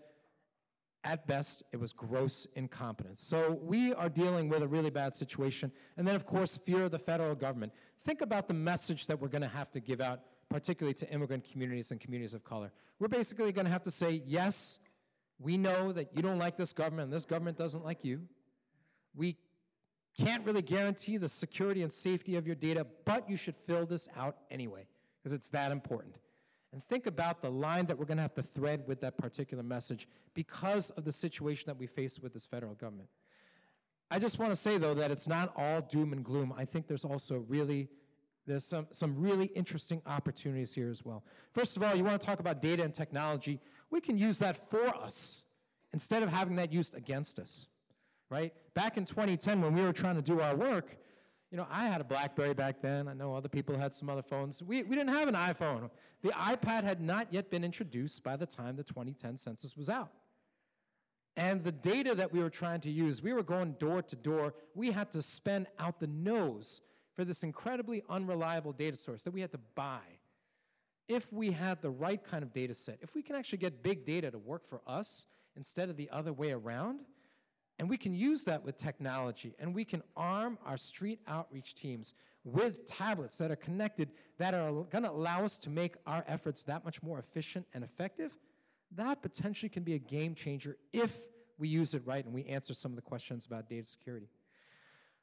at best, it was gross incompetence. So we are dealing with a really bad situation. And then, of course, fear of the federal government. Think about the message that we're going to have to give out, particularly to immigrant communities and communities of color. We're basically going to have to say, yes, we know that you don't like this government, and this government doesn't like you. We can't really guarantee the security and safety of your data, but you should fill this out anyway because it's that important. And think about the line that we're going to have to thread with that particular message because of the situation that we face with this federal government. I just want to say, though, that it's not all doom and gloom. I think there's also really there's some, some really interesting opportunities here as well. First of all, you want to talk about data and technology. We can use that for us instead of having that used against us, right? Back in 2010, when we were trying to do our work, you know, I had a Blackberry back then. I know other people had some other phones. We, we didn't have an iPhone. The iPad had not yet been introduced by the time the 2010 census was out. And the data that we were trying to use, we were going door to door. We had to spend out the nose for this incredibly unreliable data source that we had to buy. If we had the right kind of data set, if we can actually get big data to work for us instead of the other way around, and we can use that with technology, and we can arm our street outreach teams with tablets that are connected that are going to allow us to make our efforts that much more efficient and effective. That potentially can be a game changer if we use it right and we answer some of the questions about data security.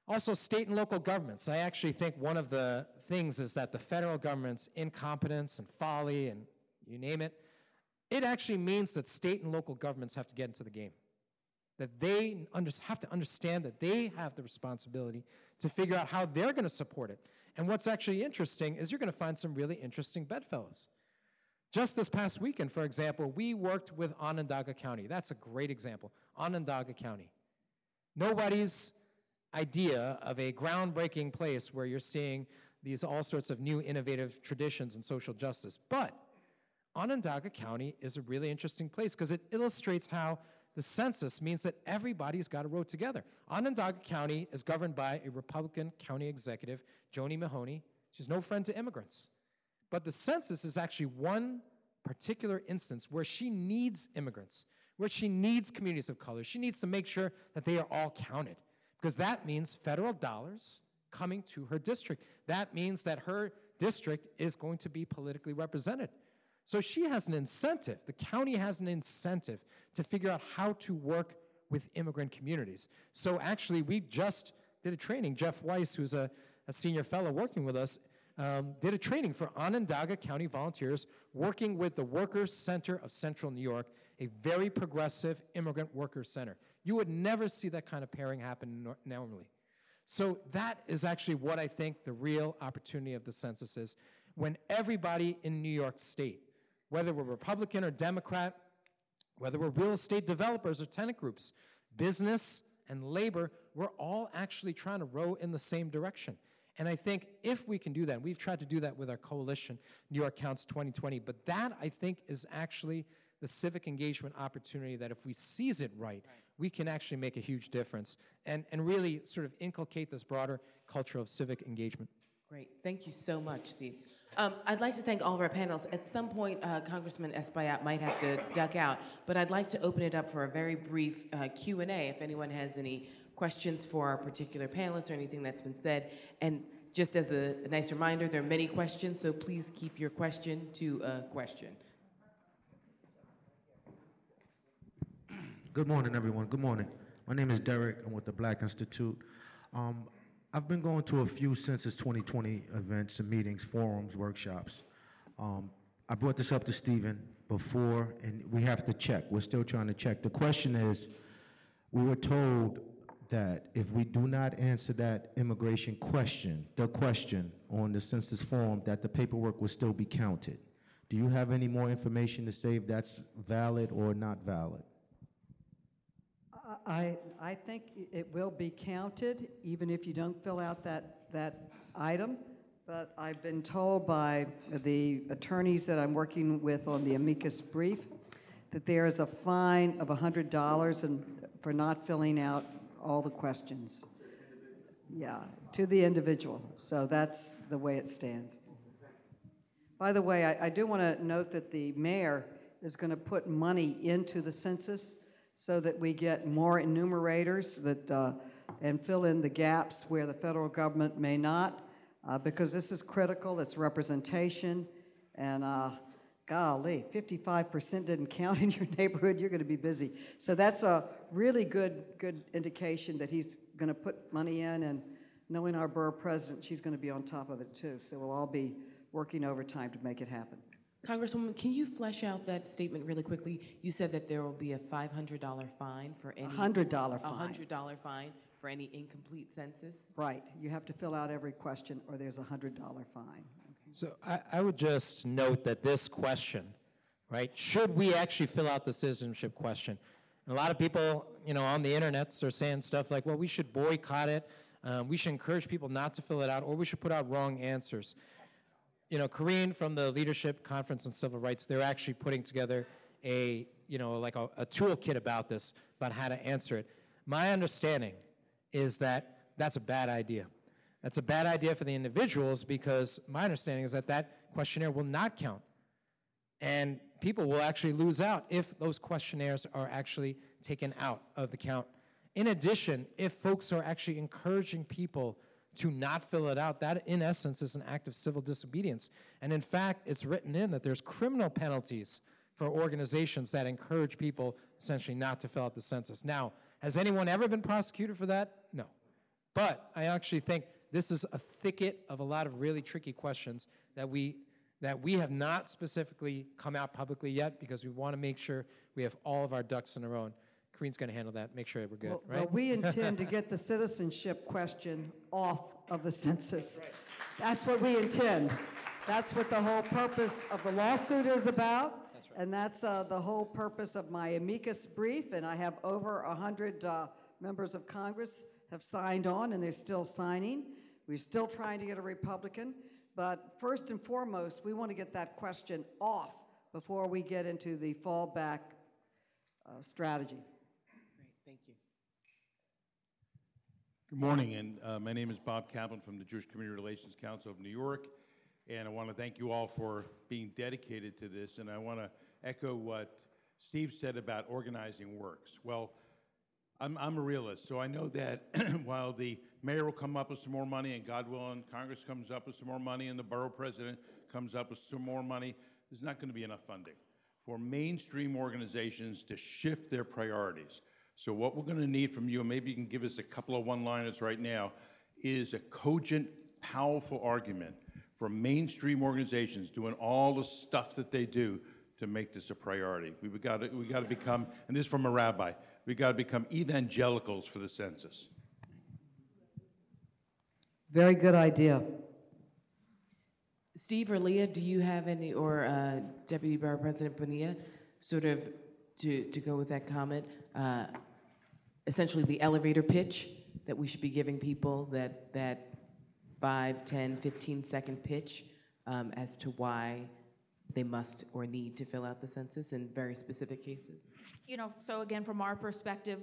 Also, state and local governments. I actually think one of the things is that the federal government's incompetence and folly and you name it, it actually means that state and local governments have to get into the game that they have to understand that they have the responsibility to figure out how they're going to support it. And what's actually interesting is you're going to find some really interesting bedfellows. Just this past weekend, for example, we worked with Onondaga County. That's a great example. Onondaga County. Nobody's idea of a groundbreaking place where you're seeing these all sorts of new innovative traditions in social justice. But Onondaga County is a really interesting place because it illustrates how the census means that everybody's got to row together. Onondaga County is governed by a Republican county executive, Joanie Mahoney. She's no friend to immigrants. But the census is actually one particular instance where she needs immigrants, where she needs communities of color. She needs to make sure that they are all counted, because that means federal dollars coming to her district. That means that her district is going to be politically represented. So she has an incentive, the county has an incentive to figure out how to work with immigrant communities. So actually, we just did a training. Jeff Weiss, who's a, a senior fellow working with us, um, did a training for Onondaga County volunteers working with the Workers Center of Central New York, a very progressive immigrant workers center. You would never see that kind of pairing happen normally. So that is actually what I think the real opportunity of the census is. When everybody in New York State whether we're Republican or Democrat, whether we're real estate developers or tenant groups, business and labor, we're all actually trying to row in the same direction. And I think if we can do that, we've tried to do that with our coalition, New York Counts 2020, but that I think is actually the civic engagement opportunity that if we seize it right, we can actually make a huge difference and, and really sort of inculcate this broader culture of civic engagement. Great. Thank you so much, Steve. Um, I'd like to thank all of our panels. At some point, uh, Congressman Espaillat might have to duck out, but I'd like to open it up for a very brief uh, Q&A if anyone has any questions for our particular panelists or anything that's been said. And just as a, a nice reminder, there are many questions, so please keep your question to a question. Good morning, everyone. Good morning. My name is Derek. I'm with the Black Institute. Um, I've been going to a few Census 2020 events and meetings, forums, workshops. Um, I brought this up to Stephen before, and we have to check. We're still trying to check. The question is, we were told that if we do not answer that immigration question, the question on the census form, that the paperwork will still be counted. Do you have any more information to say if that's valid or not valid? I, I think it will be counted, even if you don't fill out that, that item. But I've been told by the attorneys that I'm working with on the amicus brief that there is a fine of $100 and for not filling out all the questions. Yeah, to the individual. So that's the way it stands. By the way, I, I do want to note that the mayor is going to put money into the census so that we get more enumerators that, uh, and fill in the gaps where the federal government may not, uh, because this is critical, it's representation, and uh, golly, 55% didn't count in your neighborhood, you're going to be busy. So that's a really good, good indication that he's going to put money in, and knowing our borough president, she's going to be on top of it too. So we'll all be working overtime to make it happen. Congresswoman, can you flesh out that statement really quickly? You said that there will be a $500 fine for any. $100 fine. $100 fine for any incomplete census? Right, you have to fill out every question, or there's a $100 fine. So I, I would just note that this question, right, should we actually fill out the citizenship question? And a lot of people, you know, on the internet are saying stuff like, well, we should boycott it, um, we should encourage people not to fill it out, or we should put out wrong answers. You know, Corrine from the Leadership Conference on Civil Rights, they're actually putting together a, you know, like a, a toolkit about this, about how to answer it. My understanding is that that's a bad idea. That's a bad idea for the individuals because my understanding is that that questionnaire will not count. And people will actually lose out if those questionnaires are actually taken out of the count. In addition, if folks are actually encouraging people to not fill it out, that in essence is an act of civil disobedience. And in fact, it's written in that there's criminal penalties for organizations that encourage people essentially not to fill out the census. Now, has anyone ever been prosecuted for that? No. But I actually think this is a thicket of a lot of really tricky questions that we that we have not specifically come out publicly yet because we want to make sure we have all of our ducks in a row. Corrine's going to handle that. Make sure we're good, Well, right? well, we intend to get the citizenship question off of the census. That's what we intend. That's what the whole purpose of the lawsuit is about. That's right. And that's uh, the whole purpose of my amicus brief, and I have over 100 uh, members of Congress have signed on, and they're still signing. We're still trying to get a Republican, but first and foremost, we want to get that question off before we get into the fallback uh, strategy. Great, thank you. Good morning, and uh, my name is Bob Kaplan from the Jewish Community Relations Council of New York, and I want to thank you all for being dedicated to this, and I want to echo what Steve said about organizing works. Well, I'm, I'm a realist, so I know that while the mayor will come up with some more money, and God willing, Congress comes up with some more money, and the borough president comes up with some more money, there's not going to be enough funding for mainstream organizations to shift their priorities. So what we're going to need from you, and maybe you can give us a couple of one-liners right now, is a cogent, powerful argument for mainstream organizations doing all the stuff that they do to make this a priority. We've got to, we got to become, and this is from a rabbi, we got to become evangelicals for the census. Very good idea. Steve or Leah, do you have any, or uh, Deputy Borough President Bonilla, sort of to, to go with that comment, uh, essentially the elevator pitch that we should be giving people, that, that 5, 10, 15 second pitch um, as to why they must or need to fill out the census in very specific cases? You know, so again, from our perspective,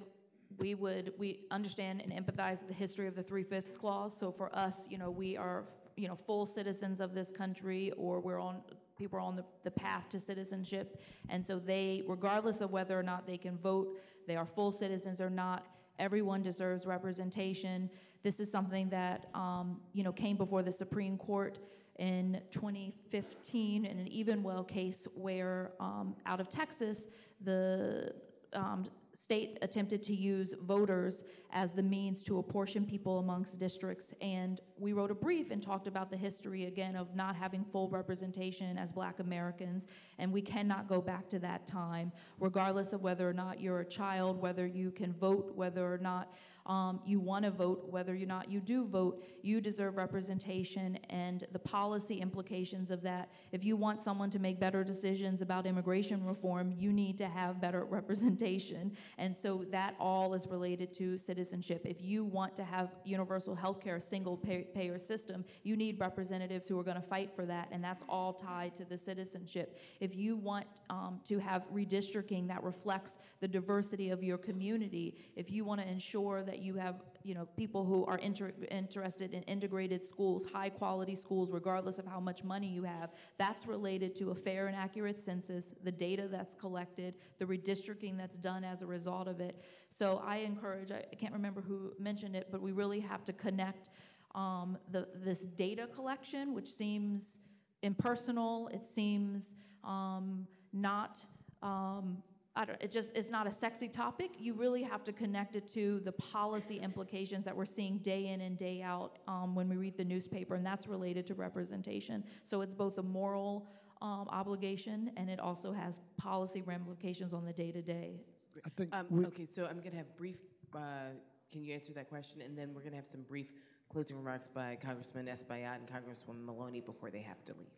we would, we understand and empathize with the history of the three-fifths clause. So for us, you know, we are you know, full citizens of this country or we're on, people are on the, the path to citizenship. And so they, regardless of whether or not they can vote, they are full citizens or not, everyone deserves representation. This is something that, um, you know, came before the Supreme Court in 2015 in an Evenwel case where um, out of Texas, the um, state attempted to use voters as the means to apportion people amongst districts. And we wrote a brief and talked about the history again of not having full representation as black Americans. And we cannot go back to that time, regardless of whether or not you're a child, whether you can vote, whether or not um, you want to vote, whether or not you do vote, you deserve representation and the policy implications of that. If you want someone to make better decisions about immigration reform, you need to have better representation. And so that all is related to citizenship. If you want to have universal health care, single pay- payer system, you need representatives who are going to fight for that, and that's all tied to the citizenship. If you want um, to have redistricting that reflects the diversity of your community, if you want to ensure that you have you know, people who are inter- interested in integrated schools, high quality schools, regardless of how much money you have. That's related to a fair and accurate census, the data that's collected, the redistricting that's done as a result of it. So I encourage, I can't remember who mentioned it, but we really have to connect um, the, this data collection, which seems impersonal, it seems um, not. Um, I don't, it just it's not a sexy topic. You really have to connect it to the policy implications that we're seeing day in and day out um, when we read the newspaper, and that's related to representation. So it's both a moral um, obligation and it also has policy ramifications on the day to day. I think um, okay. So I'm going to have brief. Uh, can you answer that question, and then we're going to have some brief closing remarks by Congressman Espaillat and Congresswoman Maloney before they have to leave.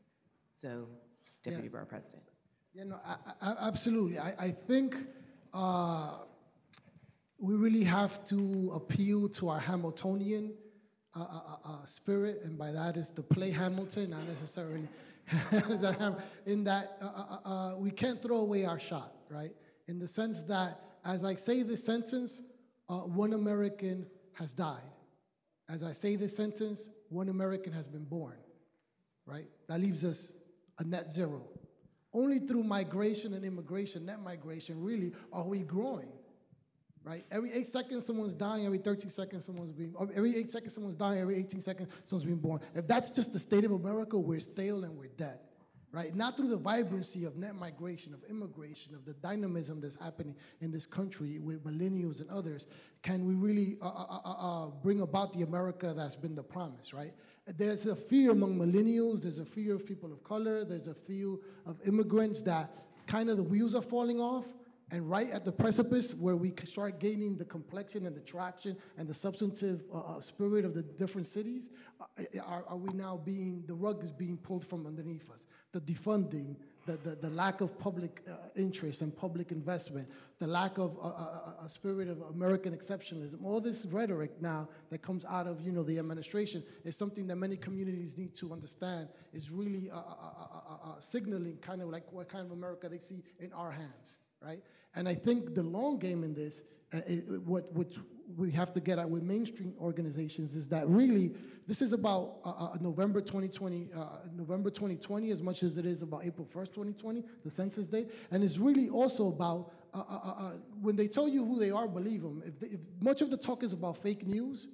So, Deputy yeah. Borough President. I, I, absolutely. I, I think uh, we really have to appeal to our Hamiltonian uh, uh, uh, uh spirit, and by that is to play Hamilton, not necessarily in that uh, we can't throw away our shot, right? In the sense that as I say this sentence, one American has died. As I say this sentence, one American has been born, right? That leaves us a net zero. Only through migration and immigration, net migration, really, are we growing. Right? Every eight seconds, someone's dying. Every 13 seconds, someone's being. Every eight seconds, someone's dying. Every 18 seconds, someone's being born. If that's just the state of America, we're stale and we're dead. Right? Not through the vibrancy of net migration, of immigration, of the dynamism that's happening in this country with millennials and others, can we really uh, uh, uh, uh bring about the America that's been the promise, right? There's a fear among millennials, there's a fear of people of color, there's a fear of immigrants that kind of the wheels are falling off. And right at the precipice where we start gaining the complexion and the traction and the substantive uh, uh spirit of the different cities, uh, are, are we now being, the rug is being pulled from underneath us. The defunding, the, the, the lack of public uh, interest and public investment, the lack of a, a, a, spirit of American exceptionalism, all this rhetoric now that comes out of you know the administration is something that many communities need to understand is really uh, signaling kind of like what kind of America they see in our hands, right? And I think the long game in this, uh, it, what, what we have to get at with mainstream organizations is that really this is about uh, uh, November 2020, uh, November 2020, as much as it is about April 1st, 2020, the census date. And it's really also about uh, uh, uh, when they tell you who they are, believe them. If, they, if much of the talk is about fake news,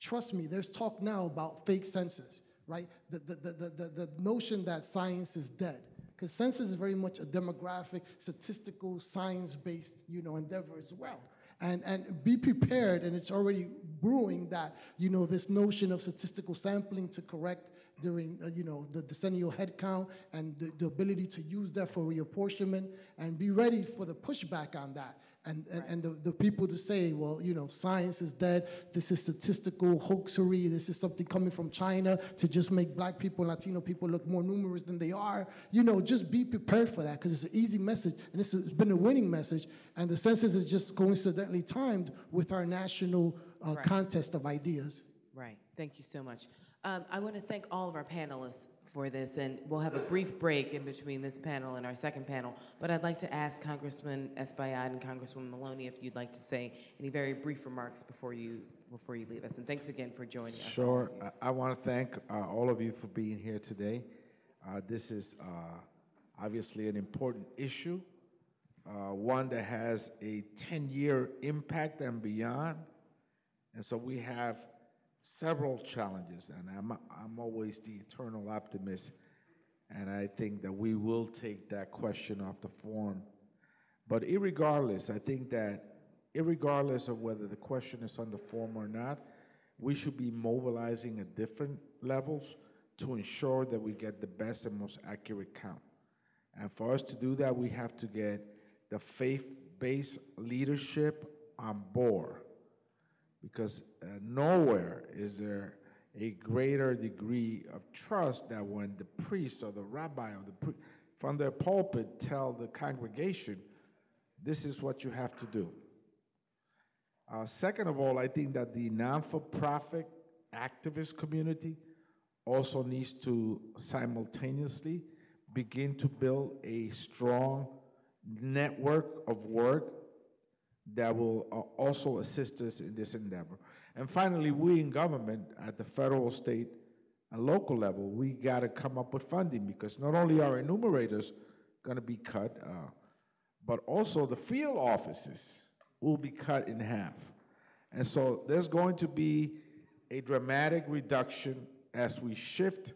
trust me, there's talk now about fake census, right? The, the, the, the, the notion that science is dead. Because census is very much a demographic, statistical, science-based, you know, endeavor as well and, and be prepared, and it's already brewing that, you know, this notion of statistical sampling to correct during, uh, you know, the decennial head count and the, the ability to use that for reapportionment and be ready for the pushback on that and, and, and the, the people to say, well, you know, science is dead, this is statistical hoaxery, this is something coming from China to just make black people, Latino people look more numerous than they are. You know, just be prepared for that because it's an easy message and it's been a winning message. And the census is just coincidentally timed with our national uh, right. contest of ideas. Right. Thank you so much. Um, I want to thank all of our panelists for this, and we'll have a brief break in between this panel and our second panel. But I'd like to ask Congressman Espaillat and Congresswoman Maloney if you'd like to say any very brief remarks before you before you leave us. And thanks again for joining us. Sure. I, I want to thank uh, all of you for being here today. Uh, this is uh, obviously an important issue, uh, one that has a 10-year impact and beyond. And so we have several challenges, and I'm, I'm always the eternal optimist, and I think that we will take that question off the forum. But irregardless, I think that irregardless of whether the question is on the form or not, we should be mobilizing at different levels to ensure that we get the best and most accurate count. And for us to do that, we have to get the faith-based leadership on board because uh, nowhere is there a greater degree of trust that when the priest or the rabbi or the from their pulpit tell the congregation, this is what you have to do. Uh, second of all, I think that the non-for-profit activist community also needs to simultaneously begin to build a strong network of work that will uh, also assist us in this endeavor. And finally, we in government at the federal, state, and local level, we got to come up with funding because not only are enumerators going to be cut, uh, but also the field offices will be cut in half. And so there's going to be a dramatic reduction as we shift,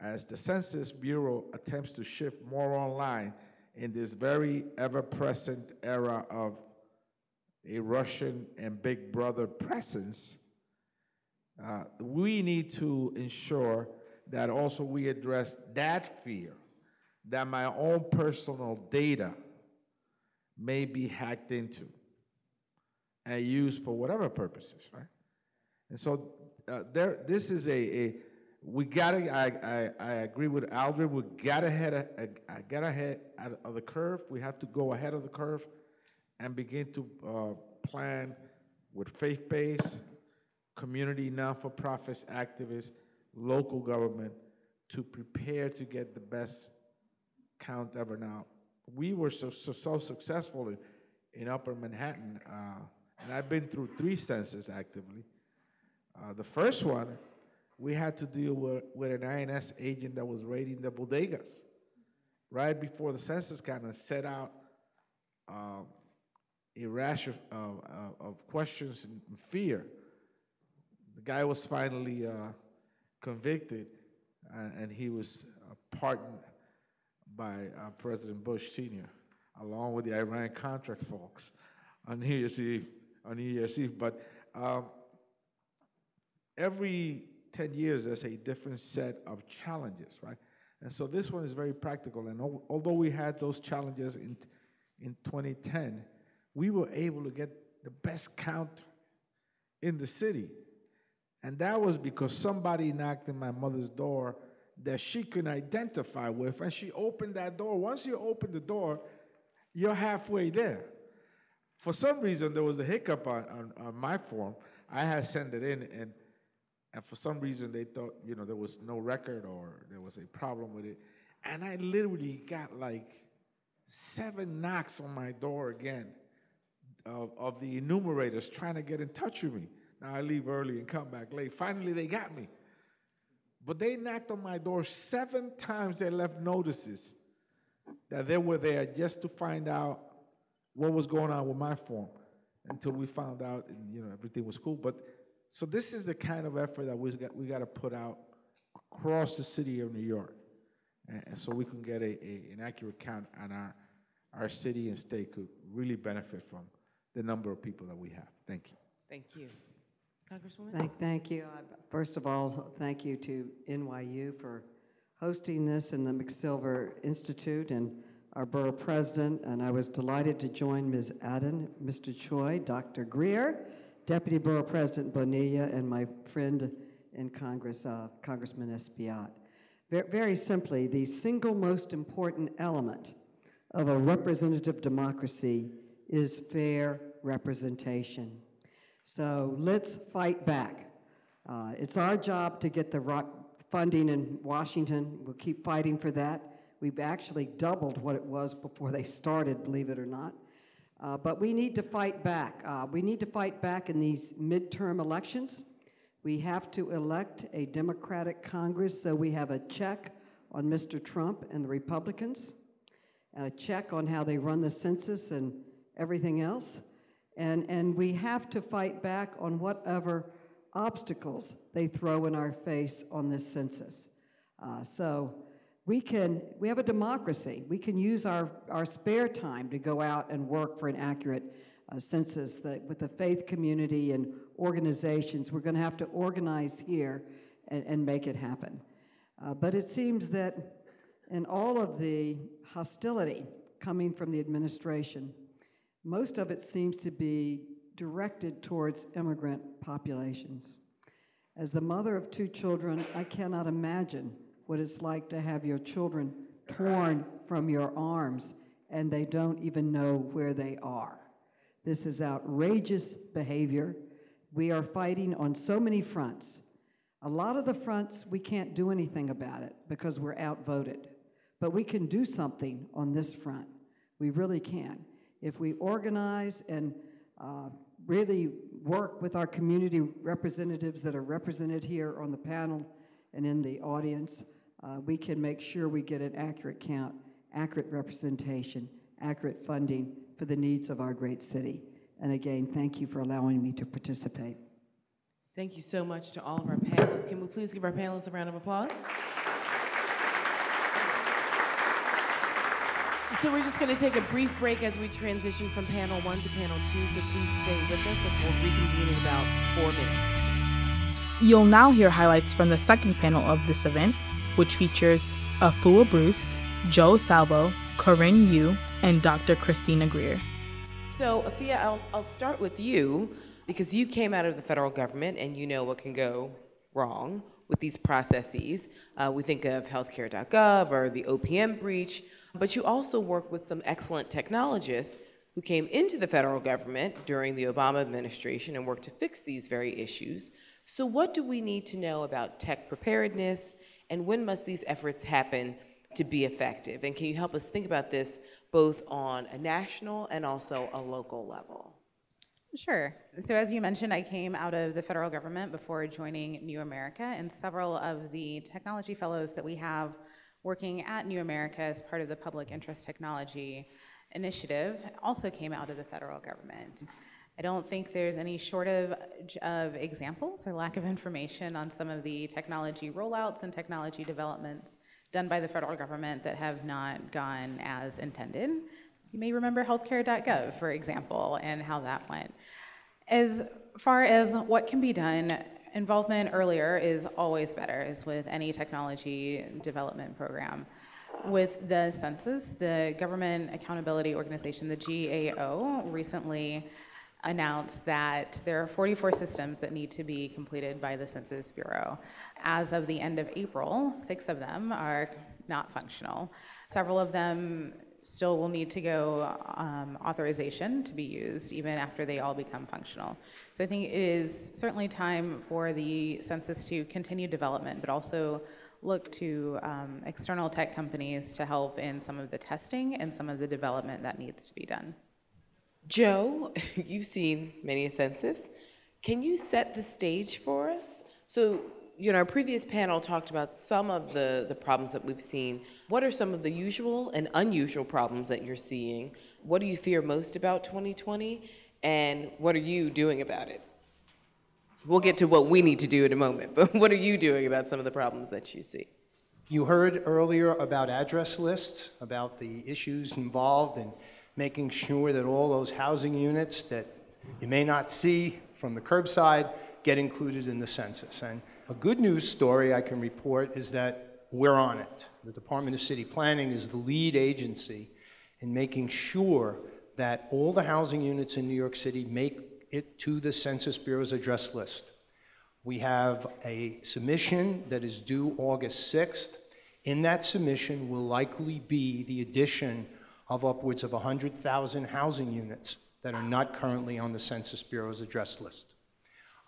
as the Census Bureau attempts to shift more online in this very ever present era of a Russian and Big Brother presence, uh, we need to ensure that also we address that fear that my own personal data may be hacked into and used for whatever purposes, right? And so uh, there, this is a, a we gotta. I, I, I agree with Aldrin. We gotta head, a, a, get ahead of the curve. We have to go ahead of the curve and begin to uh, plan with faith-based, community, non-for-profits, activists, local government to prepare to get the best count ever. Now, we were so, so, so successful in, in Upper Manhattan, uh, and I've been through three censuses actively. Uh, the first one, we had to deal with, with an INS agent that was raiding the bodegas right before the census kind of set out uh, a rash of, uh, of questions and fear. The guy was finally uh, convicted, and he was uh, pardoned by uh, President Bush Sr., along with the Iran Contra folks on New Year's Eve. On New Year's Eve, but um, every 10 years there's a different set of challenges, right? And so this one is very practical. And although we had those challenges in, in 2010, we were able to get the best count in the city. And that was because somebody knocked on my mother's door that she could identify with, and she opened that door. Once you open the door, you're halfway there. For some reason, there was a hiccup on, on, on my form. I had sent it in, and, and for some reason, they thought, you know, there was no record or there was a problem with it. And I literally got like seven knocks on my door again of, of the enumerators trying to get in touch with me. Now I leave early and come back late. Finally, they got me. But they knocked on my door seven times. They left notices that they were there just to find out what was going on with my form until we found out and you know everything was cool. But so this is the kind of effort that we got we got to put out across the city of New York, and, so we can get a, a, an accurate count on our our city and state could really benefit from the number of people that we have. Thank you. Thank you. Congresswoman? Thank, thank you. First of all, thank you to NYU for hosting this and the McSilver Institute and our borough president. And I was delighted to join Ms. Aden, Mr. Choi, Dr. Greer, Deputy Borough President Bonilla, and my friend in Congress, uh, Congressman Espaillat. Very, very simply, the single most important element of a representative democracy is fair representation. So let's fight back. Uh, it's our job to get the funding in Washington. We'll keep fighting for that. We've actually doubled what it was before they started, believe it or not. Uh, but we need to fight back. Uh, we need to fight back in these midterm elections. We have to elect a Democratic Congress so we have a check on Mr. Trump and the Republicans, and a check on how they run the census and everything else. And, and we have to fight back on whatever obstacles they throw in our face on this census. Uh, so we can, we have a democracy. We can use our, our spare time to go out and work for an accurate uh, census that with the faith community and organizations, we're going to have to organize here and, and make it happen. Uh, but it seems that in all of the hostility coming from the administration, most of it seems to be directed towards immigrant populations. As the mother of two children, I cannot imagine what it's like to have your children torn from your arms and they don't even know where they are. This is outrageous behavior. We are fighting on so many fronts. A lot of the fronts, we can't do anything about it because we're outvoted. But we can do something on this front. We really can. If we organize and uh, really work with our community representatives that are represented here on the panel and in the audience, uh, we can make sure we get an accurate count, accurate representation, accurate funding for the needs of our great city. And again, thank you for allowing me to participate. Thank you so much to all of our panelists. Can we please give our panelists a round of applause? So we're just going to take a brief break as we transition from panel one to panel two, so please stay with us and we'll reconvene in about four minutes. You'll now hear highlights from the second panel of this event, which features Afua Bruce, Joe Salvo, Corrine Yu, and Dr. Christina Greer. So, Afua, I'll, I'll start with you because you came out of the federal government and you know what can go wrong with these processes. Uh, we think of healthcare.gov or the OPM breach, but you also work with some excellent technologists who came into the federal government during the Obama administration and worked to fix these very issues. So, what do we need to know about tech preparedness, and when must these efforts happen to be effective? And can you help us think about this both on a national and also a local level? Sure. So, as you mentioned, I came out of the federal government before joining New America, and several of the technology fellows that we have working at New America as part of the Public Interest Technology Initiative also came out of the federal government. I don't think there's any shortage of examples or lack of information on some of the technology rollouts and technology developments done by the federal government that have not gone as intended. You may remember healthcare.gov, for example, and how that went. As far as what can be done, involvement earlier is always better, as with any technology development program. With the census, the Government Accountability Organization, the GAO, recently announced that there are 44 systems that need to be completed by the Census Bureau. As of the end of April, six of them are not functional. Several of them still will need to go um, authorization to be used even after they all become functional. So I think it is certainly time for the census to continue development, but also look to um, external tech companies to help in some of the testing and some of the development that needs to be done. Joe, you've seen many a census. Can you set the stage for us? So you know, our previous panel talked about some of the, the problems that we've seen. What are some of the usual and unusual problems that you're seeing? What do you fear most about 2020? And what are you doing about it? We'll get to what we need to do in a moment, but what are you doing about some of the problems that you see? You heard earlier about address lists, about the issues involved in making sure that all those housing units that you may not see from the curbside get included in the census. And a good news story I can report is that we're on it. The Department of City Planning is the lead agency in making sure that all the housing units in New York City make it to the Census Bureau's address list. We have a submission that is due August 6th. In that submission will likely be the addition of upwards of 100,000 housing units that are not currently on the Census Bureau's address list.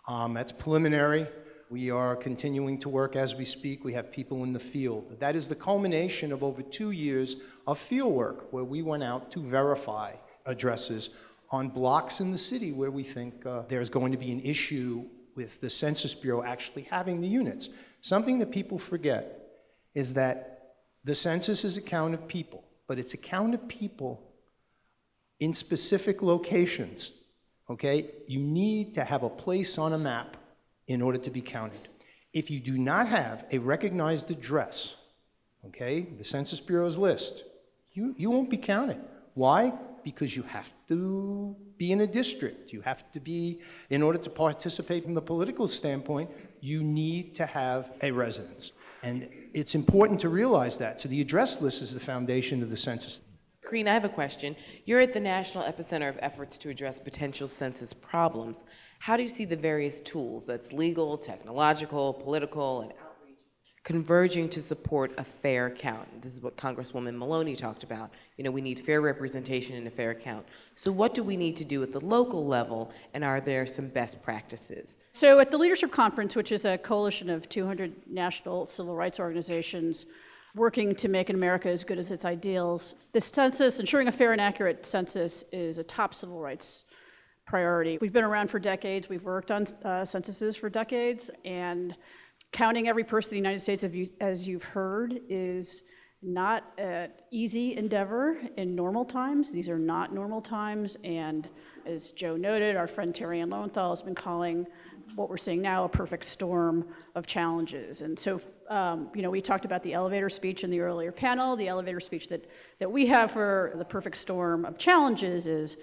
Um, that's preliminary. We are continuing to work as we speak. We have people in the field. That is the culmination of over two years of field work where we went out to verify addresses on blocks in the city where we think uh, there's going to be an issue with the Census Bureau actually having the units. Something that people forget is that the census is a count of people, but it's a count of people in specific locations. Okay? You need to have a place on a map in order to be counted. If you do not have a recognized address, okay, the Census Bureau's list, you, you won't be counted. Why? Because you have to be in a district. You have to be, in order to participate from the political standpoint, you need to have a residence. And it's important to realize that. So the address list is the foundation of the census. Corrine, I have a question. You're at the national epicenter of efforts to address potential census problems. How do you see the various tools, that's legal, technological, political, and outreach, converging to support a fair count? This is what Congresswoman Maloney talked about. You know, we need fair representation in a fair count. So what do we need to do at the local level, and are there some best practices? So at the Leadership Conference, which is a coalition of 200 national civil rights organizations, working to make America as good as its ideals. The census, ensuring a fair and accurate census, is a top civil rights priority. We've been around for decades, we've worked on uh, censuses for decades, and counting every person in the United States, as you've heard, is not an easy endeavor in normal times. These are not normal times, and as Joe noted, our friend Terri Ann Lowenthal has been calling what we're seeing now a perfect storm of challenges. And so, um, you know, we talked about the elevator speech in the earlier panel. The elevator speech that, that we have for the perfect storm of challenges is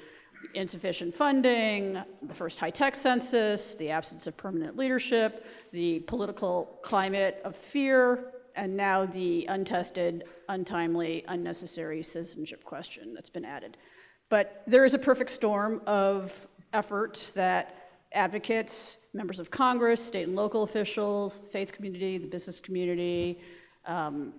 insufficient funding, the first high tech census, the absence of permanent leadership, the political climate of fear, and now the untested, untimely, unnecessary citizenship question that's been added. But there is a perfect storm of efforts that advocates, members of Congress, state and local officials, the faith community, the business community, um,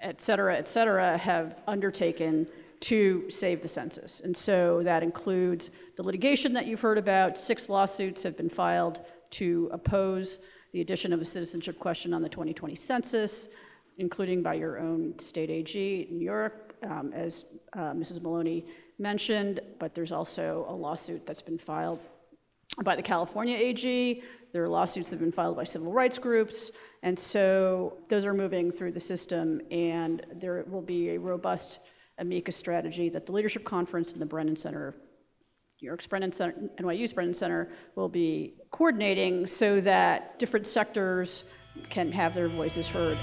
et cetera, et cetera, have undertaken to save the census. And so that includes the litigation that you've heard about. Six lawsuits have been filed to oppose the addition of a citizenship question on the 2020 census, including by your own state AG in New York, um, as uh, Mrs. Maloney mentioned. But there's also a lawsuit that's been filed by the California AG. There are lawsuits that have been filed by civil rights groups. And so those are moving through the system, and there will be a robust amicus strategy that the Leadership Conference and the Brennan Center, New York's Brennan Center, NYU's Brennan Center, will be coordinating so that different sectors can have their voices heard.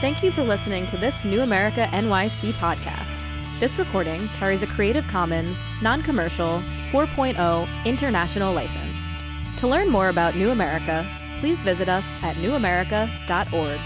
Thank you for listening to this New America NYC podcast. This recording carries a Creative Commons, non commercial, 4.0 international license. To learn more about New America, please visit us at newamerica.org.